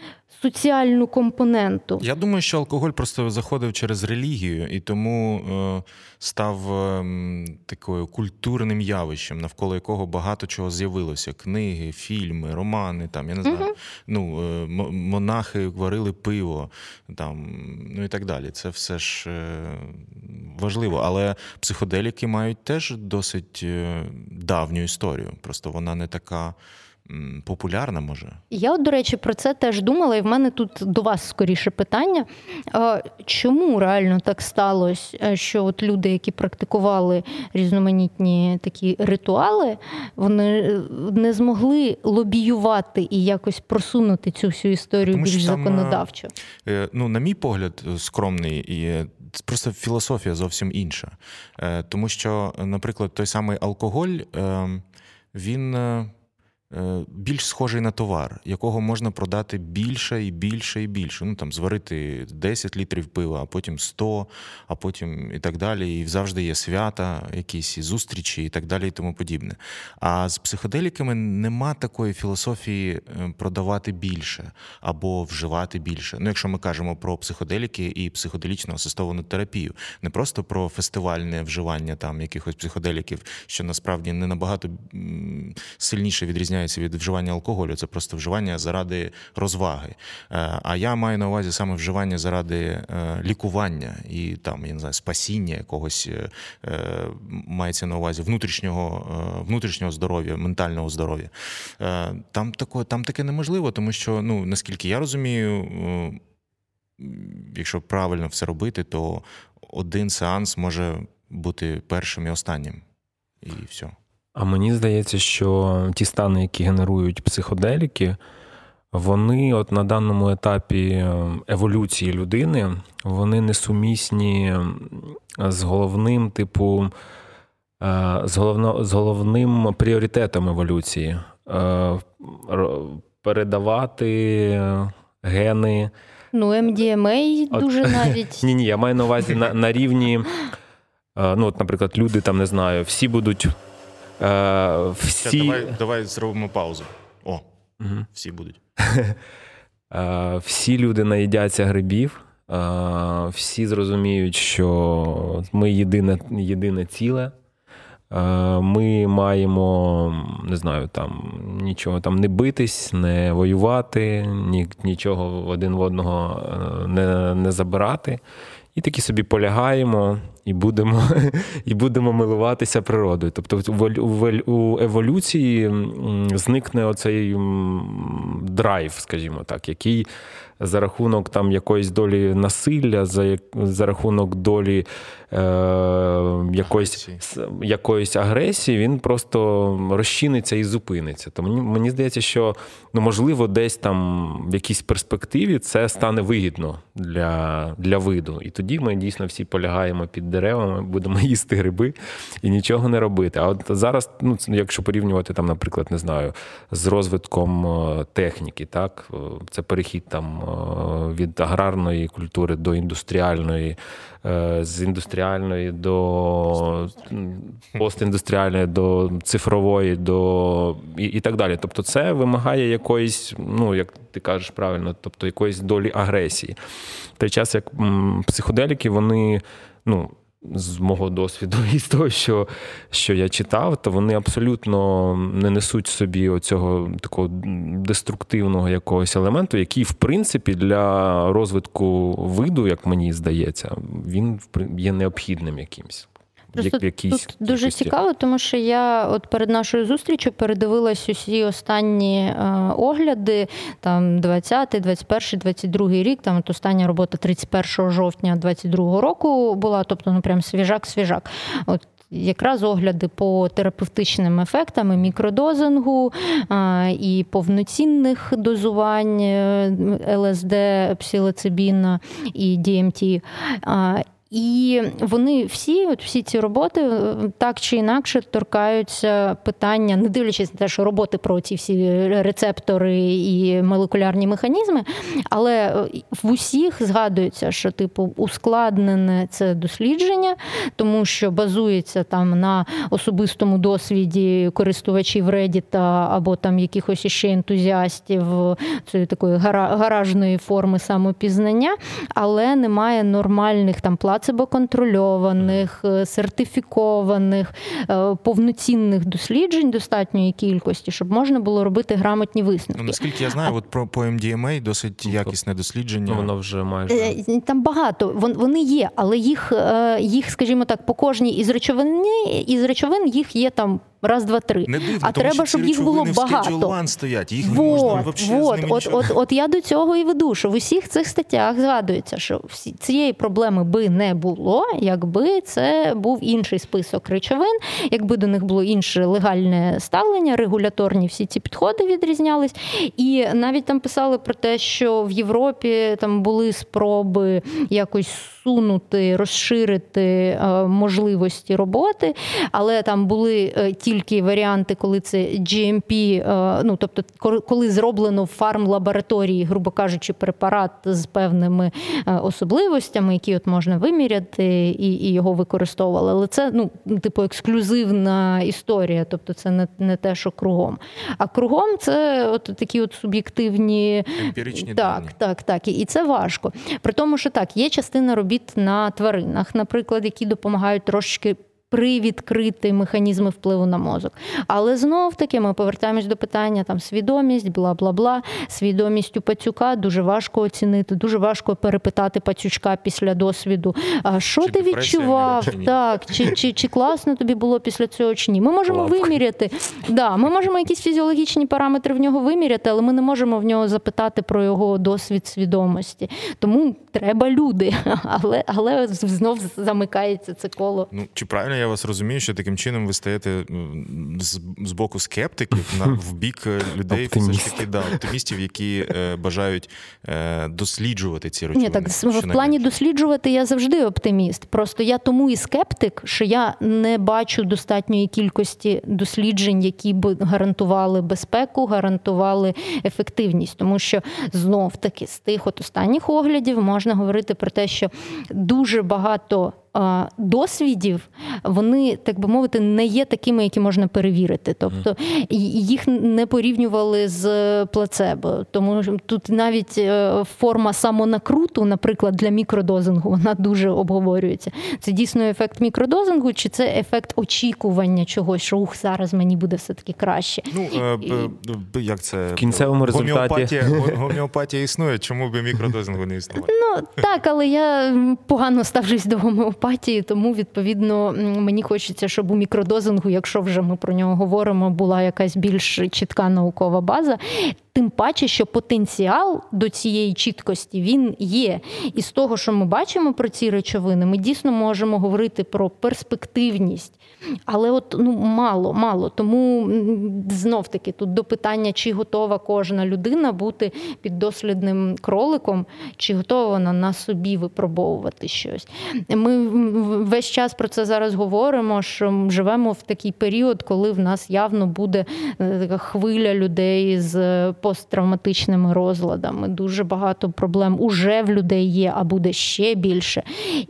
соціальну компоненту. Я думаю, що алкоголь просто заходив через релігію і тому е, став е, такою культурним явищем, навколо якого багато чого з'явилося: книги, фільми, романи. Там я не знаю. Угу. Ну е, монахи варили пиво, там ну і так далі. Це все ж е, важливо. Але психоделіки мають теж досить е, давню історію. Просто вона не така популярна може. Я, от, до речі, про це теж думала, і в мене тут до вас скоріше питання. Чому реально так сталося, е, що от люди, які практикували різноманітні такі ритуали, вони е, не змогли лобіювати і якось просунути цю всю історію Тому, більш там, законодавчо? Е, ну, на мій погляд, скромний і. Просто філософія зовсім інша. Тому що, наприклад, той самий алкоголь, ем, він більш схожий на товар, якого можна продати більше і більше і більше. Ну там зварити 10 літрів пива, а потім 100, а потім і так далі. І завжди є свята, якісь зустрічі, і так далі, і тому подібне. А з психоделіками нема такої філософії е, продавати більше або вживати більше. Ну, якщо ми кажемо про психоделіки і психоделічну асистовану терапію, не просто про фестивальне вживання там якихось психоделіків, що насправді не набагато сильніше відрізняється відрізняється від вживання алкоголю, це просто вживання заради розваги. Е, а я маю на увазі саме вживання заради е, лікування і там я не знаю, спасіння якогось е, мається на увазі внутрішнього внутрішнього здоров'я, ментального здоров'я. Там тако, там таке неможливо, тому що, ну наскільки я розумію, якщо правильно все робити, то один сеанс може бути першим і останнім. І все. А мені здається, що ті стани, які генерують психоделіки, вони от на даному етапі е, еволюції людини, вони несумісні з головним, типу, е, з, головно, з головним пріоритетом еволюції е, передавати гени. Ну, MDMA ем дуже навіть. [LAUGHS] Ні, ні, я маю на увазі на, на рівні. Ну, от, наприклад, люди там не знаю, всі будуть Е, всі... Давай давай зробимо паузу. О, угу. всі будуть. [LAUGHS] Е, всі люди наїдяться грибів, е, всі зрозуміють, що ми єдине єдине ціле. Ми маємо, не знаю, там нічого там не битись, не воювати, ні, нічого один в одного не не забирати. І таки собі полягаємо і будемо [LAUGHS] і будемо милуватися природою. Тобто у еволюції зникне оцей драйв, скажімо так, який за рахунок там якоїсь долі насилля, за за рахунок долі е, якоїсь якоїсь агресії, він просто розчиниться і зупиниться. То мені, мені здається, що ну, можливо, десь там в якійсь перспективі це стане вигідно для, для виду. І тоді ми дійсно всі полягаємо під деревами, будемо [LAUGHS] їсти гриби і нічого не робити. А от зараз, ну якщо порівнювати там, наприклад, не знаю, з розвитком е, техніки, так це перехід там е, від аграрної культури до індустріальної, е, з індустріальної до постіндустріальної, до цифрової, до і, і так далі. Тобто, це вимагає якоїсь, ну як ти кажеш правильно, тобто якоїсь долі агресії. В той час як психоделіки, вони ну. З мого досвіду і з того, що що я читав, то вони абсолютно не несуть собі оцього такого деструктивного якогось елементу, який, в принципі, для розвитку виду, як мені здається, він є необхідним якимсь. Просто якісь тут дуже кількості. цікаво, тому що я от перед нашою зустрічю передивилась усі останні е, огляди, там 20, 21, 22 рік. Там от остання робота 31 жовтня 22 року була, тобто ну прям свіжак-свіжак. От якраз огляди по терапевтичним ефектам і мікродозингу і повноцінних дозувань е, ЛСД, псилоцибіна і DMT. І вони всі, от всі ці роботи, е, так чи інакше торкаються питання, не дивлячись на те, що роботи про ці всі рецептори і молекулярні механізми, але е, в усіх згадується, що типу ускладнене це дослідження, тому що базується там на особистому досвіді користувачів Reddit або там якихось іще ентузіастів цієї такої гаражної форми самопізнання, але немає нормальних там плат плацебо-контрольованих, е, сертифікованих, е, повноцінних досліджень достатньої кількості, щоб можна було робити грамотні висновки. Ну, Наскільки я знаю, от про по MDMA досить ну, якісне дослідження. Воно вже майже е, там багато. Вони є, але їх, їх, скажімо так, по кожній із речовини із речовин їх є там раз, два, три. Не дивно, а тому треба, щоб їх було багато. Стоять. Їх вот, можна вообще вот, от, от, от я до цього і веду, що в усіх цих статтях згадується, що всі цієї проблеми би не було, якби це був інший список речовин, якби до них було інше легальне ставлення, регуляторні всі ці підходи відрізнялись. І навіть там писали про те, що в Європі там були спроби якось сунути, розширити е, можливості роботи, але там були е, тільки варіанти, коли це GMP, е, ну тобто, коли зроблено в фармлабораторії, грубо кажучи, препарат з певними особливостями, які от можна виміряти, і і його використовували. Але це ну, типу ексклюзивна історія, тобто це не не те, що кругом. А кругом це от такі от суб'єктивні Емпіричні так, дані. так, так. І це важко. При тому, що так, є частина робіт на тваринах, наприклад, які допомагають трошки привідкрити механізми впливу на мозок. Але знов таки ми повертаємось до питання там свідомість, бла бла бла. Свідомість у пацюка дуже важко оцінити, дуже важко перепитати пацючка після досвіду. А що чи ти відчував? Чи так, чи, чи чи, класно тобі було після цього чи ні? Ми можемо Лапка. виміряти. Да, Ми можемо якісь фізіологічні параметри в нього виміряти, але ми не можемо в нього запитати про його досвід свідомості. Тому треба люди, [LAUGHS] але але знов замикається це коло. Ну чи правильно? Я вас розумію, що таким чином ви стаєте з, з боку скептиків на в бік е, людей, все ж таки да, оптимістів, які е, бажають е, досліджувати ці речовини. Ні, так в плані досліджувати я завжди оптиміст. Просто я тому і скептик, що я не бачу достатньої кількості досліджень, які б гарантували безпеку, гарантували ефективність, тому що знов таки з тих от останніх оглядів можна говорити про те, що дуже багато досвідів, вони, так би мовити, не є такими, які можна перевірити. Тобто їх не порівнювали з плацебо. Тому тут навіть е, форма самонакруту, наприклад, для мікродозингу, вона дуже обговорюється. Це дійсно ефект мікродозингу, чи це ефект очікування чогось, що ух, зараз мені буде все-таки краще. Ну, І... як це в кінцевому результаті гомеопатія, гомеопатія існує, чому би мікродозингу не існувати? Ну так, але я погано ставлюсь до гомеопатії гомеопатії, тому відповідно мені хочеться, щоб у мікродозингу, якщо вже ми про нього говоримо, була якась більш чітка наукова база. Тим паче, що потенціал до цієї чіткості він є. І з того, що ми бачимо про ці речовини, ми дійсно можемо говорити про перспективність. Але от ну мало, мало. Тому знов таки тут до питання, чи готова кожна людина бути під дослідним кроликом, чи готова вона на собі випробовувати щось. Ми весь час про це зараз говоримо. Що живемо в такий період, коли в нас явно буде е, така хвиля людей з посттравматичними розладами. Дуже багато проблем уже в людей є, а буде ще більше.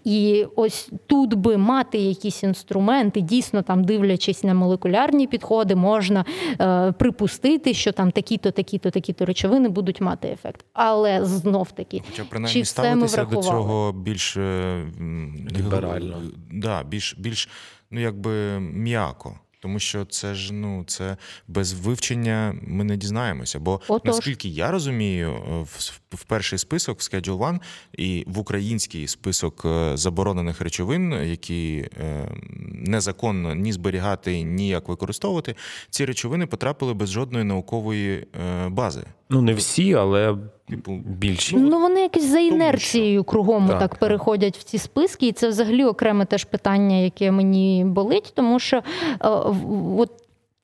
І ось тут би мати якісь інструменти, дійсно там дивлячись на молекулярні підходи, можна е, припустити, що там такі-то, такі-то, такі-то речовини будуть мати ефект. Але знов таки, Хоча принаймні ставитися до цього більш е, ліберально, да, більш більш ну якби м'яко. Тому що це ж ну це без вивчення ми не дізнаємося. Бо Отож. наскільки я розумію, в, в перший список в Schedule One і в український список е, заборонених речовин, які е, незаконно ні зберігати, ні як використовувати, ці речовини потрапили без жодної наукової е, бази. Ну, не всі, але Типу, більші. Ну вони якось за інерцією кругом Так, так, так. переходять в ці списки, і це взагалі окреме теж питання, яке мені болить, тому що е, в- от.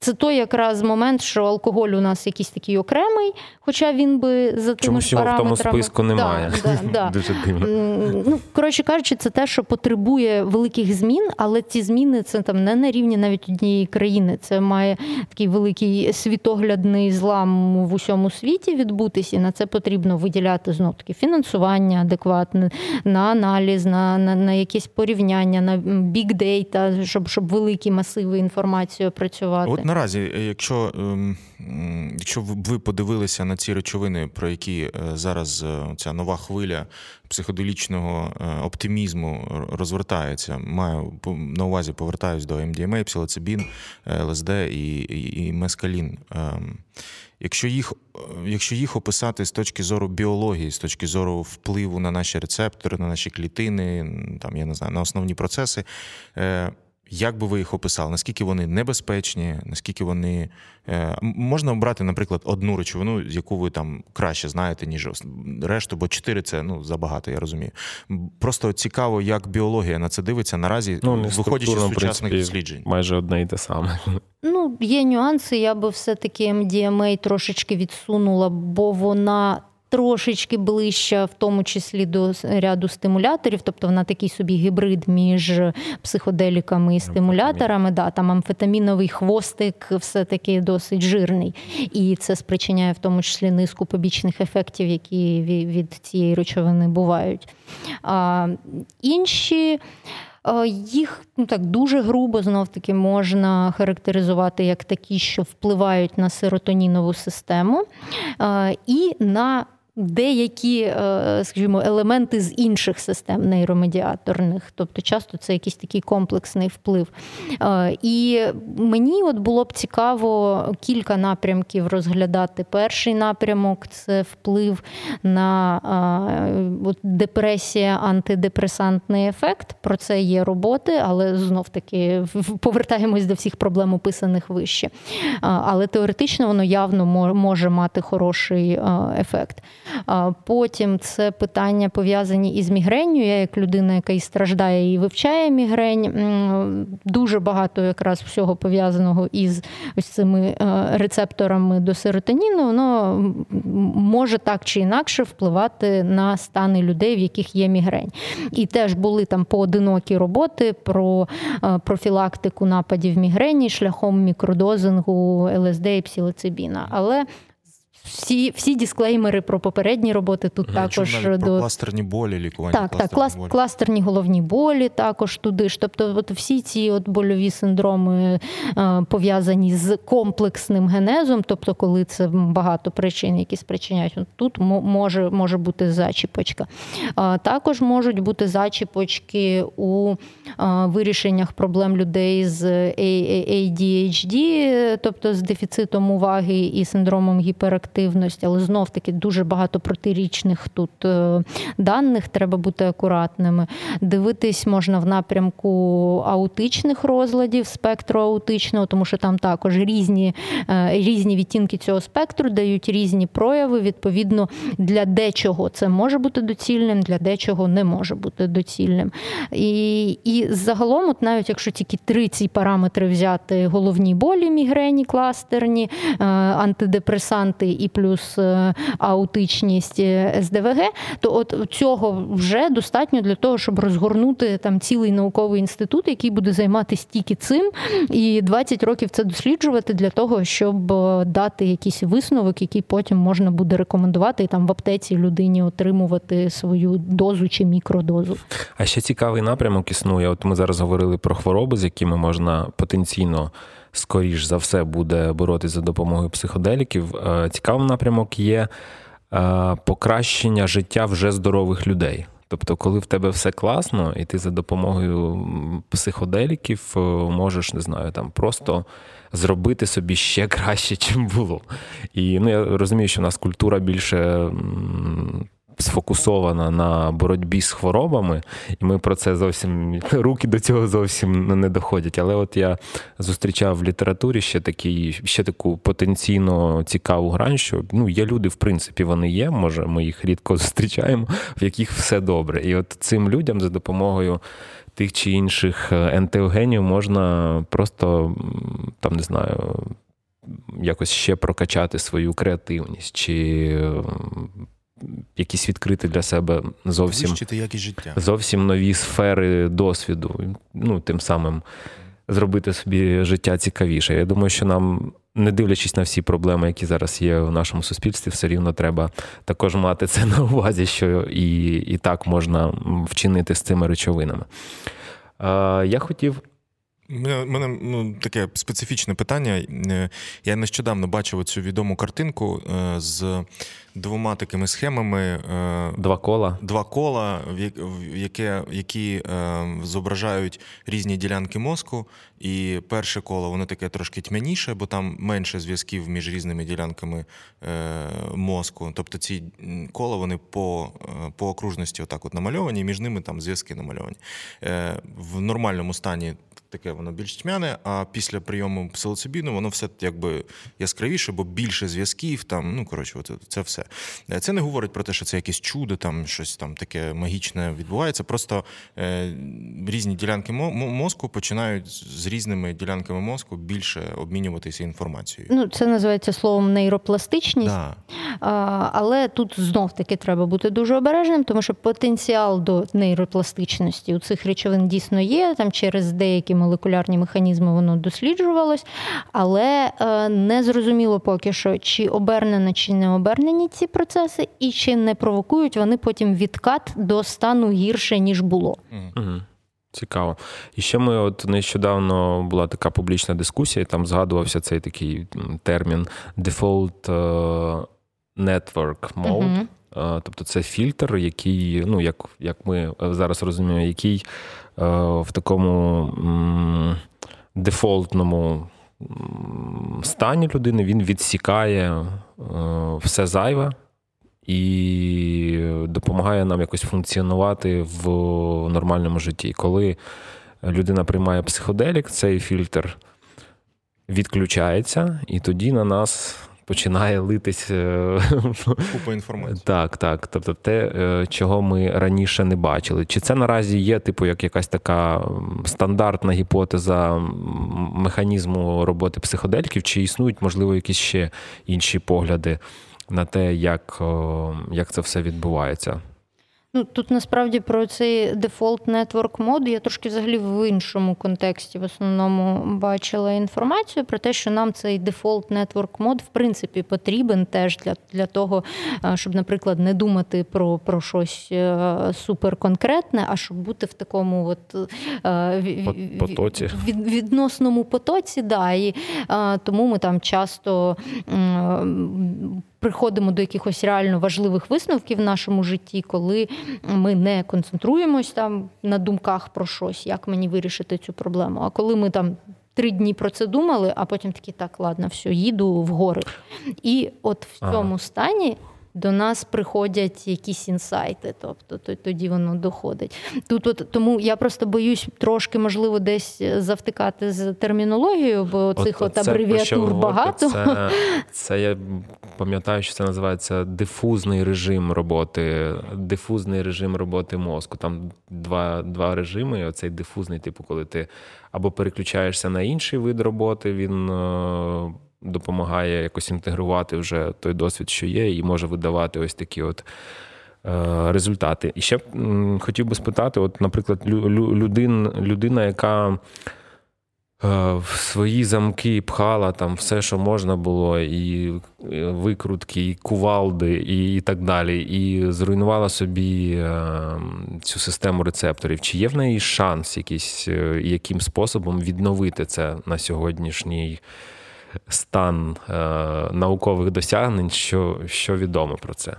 Це той якраз момент, що алкоголь у нас якийсь такий окремий, хоча він би за тими Чомусь ж його в тому списку немає. Да, да, да. [LAUGHS] Дуже дивно. Ну, коротше кажучи, це те, що потребує великих змін, але ці зміни це там не на рівні навіть однієї країни. Це має такий великий світоглядний злам в усьому світі відбутися. І на це потрібно виділяти знов таки фінансування адекватне на аналіз, на, на, на якісь порівняння, на бік-дейта, щоб, щоб великі масиви інформації опрацювати. Наразі, е, якщо, ем, якщо ви- ви подивилися на ці речовини, про які е, зараз е, ця нова хвиля психоделічного оптимізму розвертається, маю на увазі повертаюсь до МДМА, псилоцибін, е, ЛСД і, і, і мескалін. Ем, Якщо їх, якщо їх описати з точки зору біології, з точки зору впливу на наші рецептори, на наші клітини, там я не знаю, на основні процеси, як би ви їх описали? Наскільки вони небезпечні, наскільки вони е, можна обрати, наприклад, одну речовину, яку ви там краще знаєте, ніж решту, бо чотири це ну забагато, я розумію. Просто цікаво, як біологія на це дивиться наразі, Ну, виходячи з сучасних принципі, досліджень. Майже одне і те саме. Ну, є нюанси, я би все-таки MDMA трошечки відсунула, бо вона трошечки ближча, в тому числі до ряду стимуляторів, тобто вона такий собі гібрид між психоделіками і стимуляторами. Да, там амфетаміновий хвостик все-таки досить жирний. І це спричиняє в тому числі низку побічних ефектів, які від цієї речовини бувають. А, інші. Е, Їх ну так дуже грубо знов таки можна характеризувати як такі, що впливають на серотонінову систему е, і на деякі, е, скажімо, елементи з інших систем нейромедіаторних. Тобто часто це якийсь такий комплексний вплив. Е, І мені от було б цікаво кілька напрямків розглядати. Перший напрямок це вплив на е, депресія, антидепресантний ефект. Про це є роботи, але знов таки повертаємось до всіх проблем, описаних вище. Але теоретично воно явно може мати хороший ефект. Потім це питання пов'язані із мігренню. Я, як людина, яка і страждає і вивчає мігрень, дуже багато якраз всього пов'язаного із ось цими е, рецепторами до серотоніну, воно може так чи інакше впливати на стани людей, в яких є мігрень. І теж були там поодинокі роботи про е, профілактику нападів мігрені шляхом мікродозингу ЛСД і псилоцибіна. Але всі, всі дисклеймери про попередні роботи тут Я також навіть про кластерні болі, лікування так, так, клас, болі. кластерні головні болі також туди ж. Тобто, от всі ці от больові синдроми е, пов'язані з комплексним генезом, тобто, коли це багато причин, які спричиняють, тут може, може бути зачіпочка. Е, також можуть бути зачіпочки у е, вирішеннях проблем людей з ADHD, тобто з дефіцитом уваги і синдромом гіперактивності, але знов таки дуже багато протирічних тут е, даних, треба бути акуратними. Дивитись можна в напрямку аутичних розладів, спектру аутичного, тому що там також різні, е, різні відтінки цього спектру дають різні прояви. Відповідно, для дечого це може бути доцільним, для дечого не може бути доцільним. І, і загалом, от навіть якщо тільки три ці параметри взяти: головні болі, мігрені, кластерні, е, антидепресанти і плюс е, аутичність е, СДВГ, то от цього вже достатньо для того, щоб розгорнути там цілий науковий інститут, який буде займатися тільки цим, і 20 років це досліджувати для того, щоб е, дати якийсь висновок, який потім можна буде рекомендувати і там в аптеці людині отримувати свою дозу чи мікродозу. А ще цікавий напрямок існує. От ми зараз говорили про хвороби, з якими можна потенційно. Скоріш за все буде боротися за допомогою психоделіків. Е, Цікавий напрямок є е, покращення життя вже здорових людей. Тобто, коли в тебе все класно, і ти за допомогою психоделіків е, можеш, не знаю, там просто зробити собі ще краще, [LAUGHS] чим було. І ну, я розумію, що в нас культура більше сфокусована на боротьбі з хворобами, і ми про це зовсім руки до цього зовсім не доходять. Але от я зустрічав в літературі ще такий, ще таку потенційно цікаву грань, що ну, є люди, в принципі, вони є. Може, ми їх рідко [LAUGHS] зустрічаємо, в яких все добре. І от цим людям за допомогою. Тих чи інших ентеогенів можна просто там не знаю, якось ще прокачати свою креативність, чи якісь відкрити для себе зовсім якість життя. зовсім нові сфери досвіду. Ну, тим самим зробити собі життя цікавіше. Я думаю, що нам, не дивлячись на всі проблеми, які зараз є в нашому суспільстві, все рівно треба також мати це [LAUGHS] на увазі, що і, і так можна вчинити з цими речовинами. Я хотів. У мене ну, таке специфічне питання. Е, я нещодавно бачив цю відому картинку е, з двома такими схемами. Е, два кола. Два кола, яке, які зображають різні ділянки мозку. І перше коло воно таке трошки тьмяніше, бо там менше зв'язків між різними ділянками мозку. Тобто ці кола вони по по окружності отак от намальовані, і між ними там зв'язки намальовані. В нормальному стані таке воно більш тьмяне, а після прийому псилоцибіну воно все якби яскравіше, бо більше зв'язків. Там, ну коротше, це все. Це не говорить про те, що це якесь чудо, там щось там таке магічне відбувається. Просто е, різні ділянки мозку починають з різними ділянками мозку більше обмінюватися інформацією. Ну, це називається словом нейропластичність. Да. А, Але тут знов таки треба бути дуже обережним, тому що потенціал до нейропластичності у цих речовин дійсно є там через деякі молекулярні механізми воно досліджувалось, але е, не зрозуміло поки що, чи обернено, чи не обернені ці процеси, і чи не провокують вони потім відкат до стану гірше, ніж було. Угу. Цікаво. І ще ми от нещодавно була така публічна дискусія, там згадувався цей такий термін default е, network mode. uh Тобто це фільтр, який, ну як як ми зараз розуміємо, який Е, в такому дефолтному стані людини він відсікає е, все зайве і допомагає нам якось функціонувати в нормальному житті. Коли людина приймає психоделік, цей фільтр відключається, і тоді на нас починає литись е, купа інформації. Так, так. Тобто, те, е, чого ми раніше не бачили. Чи це наразі є, типу, як якась така стандартна гіпотеза механізму роботи психодельків, чи існують, можливо, якісь ще інші погляди на те, як, як це все відбувається? Ну тут насправді про цей default network mode я трошки взагалі в іншому контексті в основному бачила інформацію про те, що нам цей default network mode в принципі потрібен теж для для того, щоб, наприклад, не думати про про щось е, суперконкретне, а щоб бути в такому от е, потоці. Від, відносному потоці. Да, і тому ми там часто приходимо до якихось реально важливих висновків в нашому житті, коли ми не концентруємось там на думках про щось, як мені вирішити цю проблему. А коли ми там. Три дні про це думали, а потім такі так, ладно, все, їду в гори. І от в цьому ага. стані до нас приходять якісь інсайти, тобто тоді воно доходить. Тут от тому я просто боюсь трошки, можливо, десь завтикати з термінологією, бо цих от, от абревіатур багато. Це, це я пам'ятаю, що це називається дифузний режим роботи, дифузний режим роботи мозку. Там два два режими. Оцей дифузний, типу, коли ти або переключаєшся на інший вид роботи, він е, допомагає якось інтегрувати вже той досвід, що є, і може видавати ось такі от. Е, результати. І ще хотів би спитати: от, наприклад, людин, людина, яка е, в свої замки пхала там все, що можна було, і викрутки, і кувалди, і і так далі, і зруйнувала собі е, цю систему рецепторів. Чи є в неї шанс якийсь, яким способом відновити це на сьогоднішній стан е, наукових досягнень, що, що відомо про це?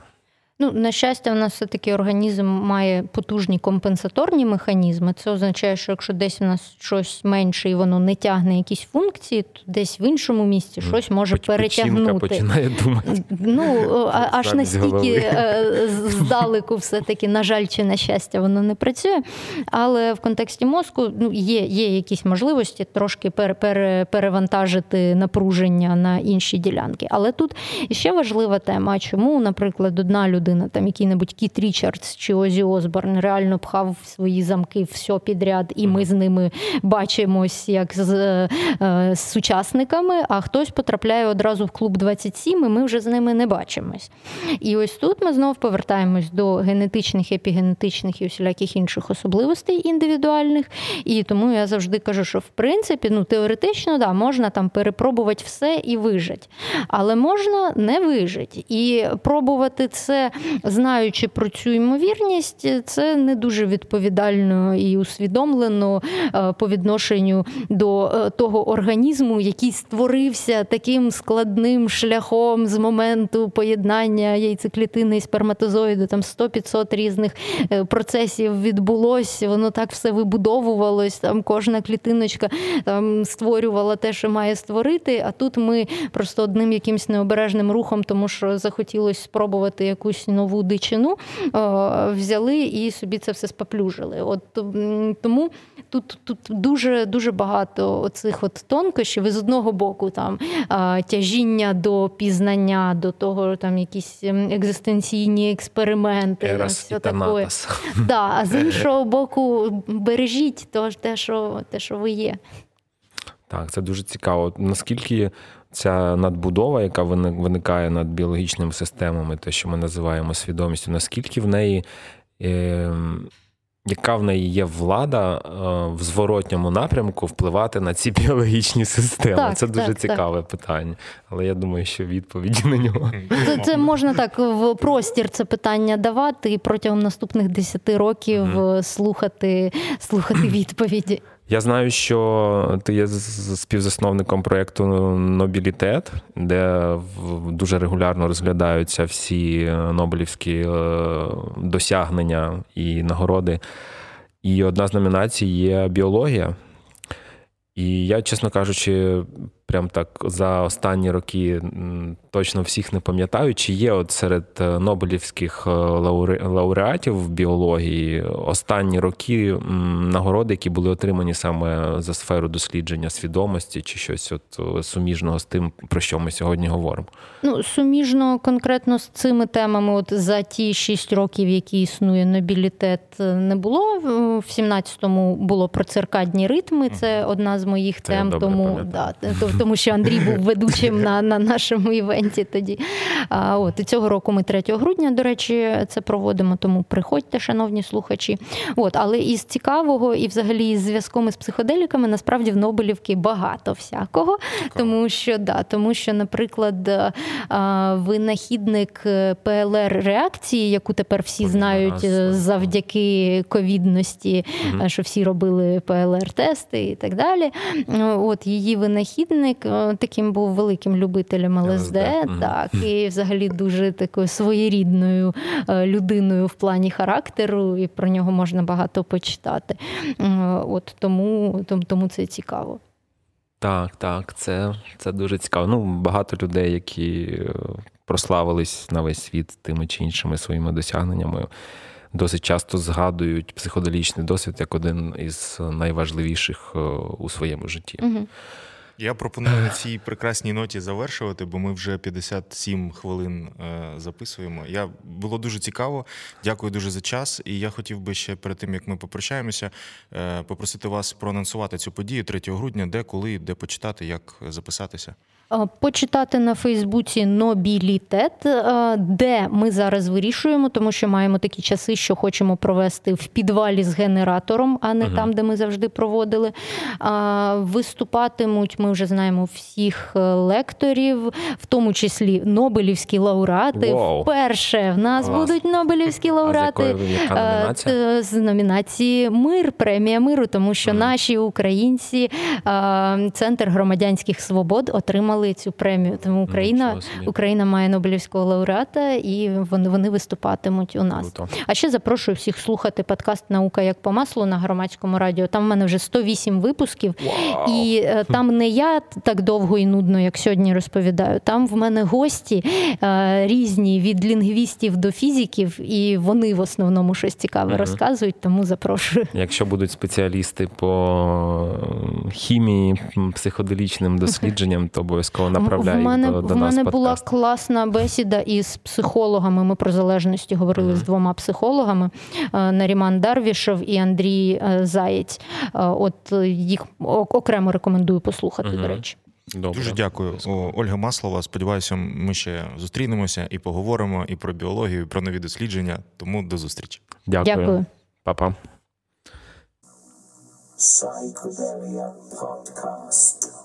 Ну, на щастя, у нас все-таки організм має потужні компенсаторні механізми. Це означає, що якщо десь у нас щось менше і воно не тягне якісь функції, то десь в іншому місці щось може Печінка перетягнути. починає думати. Ну, а- аж настільки е, здалеку, все-таки, на жаль, чи на щастя, воно не працює. Але в контексті мозку ну, є, є якісь можливості трошки пере, пере, перевантажити напруження на інші ділянки. Але тут ще важлива тема, чому, наприклад, одна людина, там який-небудь Кіт Річардс чи Озі Осборн, реально пхав в свої замки все підряд, і ми з ними бачимось як з, е, з сучасниками, а хтось потрапляє одразу в клуб 27, і ми вже з ними не бачимось. І ось тут ми знов повертаємось до генетичних, епігенетичних і усіляких інших особливостей індивідуальних. І тому я завжди кажу, що в принципі, ну теоретично, да, можна там перепробувати все і вижити. Але можна не вижити. І пробувати це, знаючи про цю ймовірність, це не дуже відповідально і усвідомлено е, по відношенню до е, того організму, який створився таким складним шляхом з моменту поєднання яйцеклітини і сперматозоїду. Там 100-500 різних е, процесів відбулось, воно так все вибудовувалось. Там кожна клітиночка там створювала те, що має створити. А тут ми просто одним якимсь необережним рухом, тому що захотілося спробувати якусь нову дичину, е, взяли і собі це все споплюжили. От тому тут, тут дуже дуже багато оцих от тонкощів. І з одного боку, там тяжіння до пізнання, до того, там якісь екзистенційні експерименти, Ерас все таке. Да, а з іншого боку, бережіть то, те, що те, що ви є. Так, це дуже цікаво. Наскільки ця надбудова, яка виникає над біологічними системами, те, що ми називаємо свідомістю, наскільки в неї. Е, яка в неї є влада е, в зворотньому напрямку впливати на ці [LAUGHS] біологічні системи? Так, це дуже так, цікаве питання. Але я думаю, що відповіді на нього. Це, це можна так в простір це питання давати і протягом наступних 10 років е, слухати, слухати [CLEARS THROAT] відповіді. Я знаю, що ти є співзасновником проєкту Нобілітет, де дуже регулярно розглядаються всі е, Нобелівські е, досягнення і нагороди. І одна з номінацій є біологія. І я, чесно кажучи, прям так за останні роки точно всіх не пам'ятаю, чи є от серед е, Нобелівських е, лауре- лауреатів в біології останні роки нагороди, які були отримані саме за сферу дослідження свідомості, чи щось от е, суміжного з тим, про що ми сьогодні говоримо. Ну, суміжно конкретно з цими темами, от за ті 6 років, які існує нобілітет, не було. В 17-му було про циркадні ритми. Це одна з моїх Це тем. Тому пам'ятаю. да, то- тому що Андрій був ведучим на, на нашому івенті тоді. А, от і цього року ми 3 грудня, до речі, це проводимо. Тому приходьте, шановні слухачі. От, але із цікавого і взагалі із зв'язком із психоделіками насправді в Нобелівки багато всякого. Тому що да, тому що, наприклад, е, винахідник ПЛР реакції, яку тепер всі знають е, завдяки ковідності, е, що всі робили ПЛР-тести і так далі. Е, От її винахідник е, таким був великим любителем ЛСД, так і взагалі дуже такою своєрідною е, людиною в плані характеру, і про нього можна багато почитати. От тому, тому, це цікаво. Так, так, це, це дуже цікаво. Ну, багато людей, які е, прославились на весь світ тими чи іншими своїми досягненнями, досить часто згадують психоделічний досвід як один із найважливіших у своєму житті. Угу. Я пропоную на цій прекрасній ноті завершувати, бо ми вже 57 хвилин е, записуємо. Я було дуже цікаво. Дякую дуже за час. І я хотів би ще перед тим як ми попрощаємося, е, попросити вас проанонсувати цю подію 3 грудня, де, коли, де почитати, як записатися. Е, Почитати на Фейсбуці Нобілітет, е, де ми зараз вирішуємо, тому що маємо такі часи, що хочемо провести в підвалі з генератором, а не Мгм. там, де ми завжди проводили. Виступатимуть, ми вже знаємо всіх е, лекторів, в тому числі Нобелівські лауреати. Вау. Вперше в нас Клас. будуть Нобелівські А з лауреати. якої З номінації Мир, премія миру, тому що Мгм. наші українці, Центр громадянських свобод отримали отримали цю премію. Тому Україна. Україна має Нобелівського лауреата, і вони, вони виступатимуть у нас. Круто. А ще запрошую всіх слухати подкаст Наука як по маслу на громадському радіо. Там в мене вже 108 випусків, і е, там не я так довго і нудно, як сьогодні розповідаю. Там в мене гості е, різні від лінгвістів до фізиків, і вони в основному щось цікаве розказують. Тому запрошую. Якщо будуть спеціалісти по хімії, психоделічним дослідженням, то обов'язково [LAUGHS] направляй в мене, до, до в нас мене була класна бесіда із психологами. Ми про залежності говорили з двома психологами: е, Наріман Дарвішев і Андрій е, Заєць. Е, От їх окремо рекомендую послухати, до речі. Добре. Дуже дякую, О, Ольга Маслова. Сподіваюся, ми ще зустрінемося і поговоримо і про біологію, і про нові дослідження. Тому до зустрічі. Дякую. Дякую. Па-па. Psychedelia Podcast.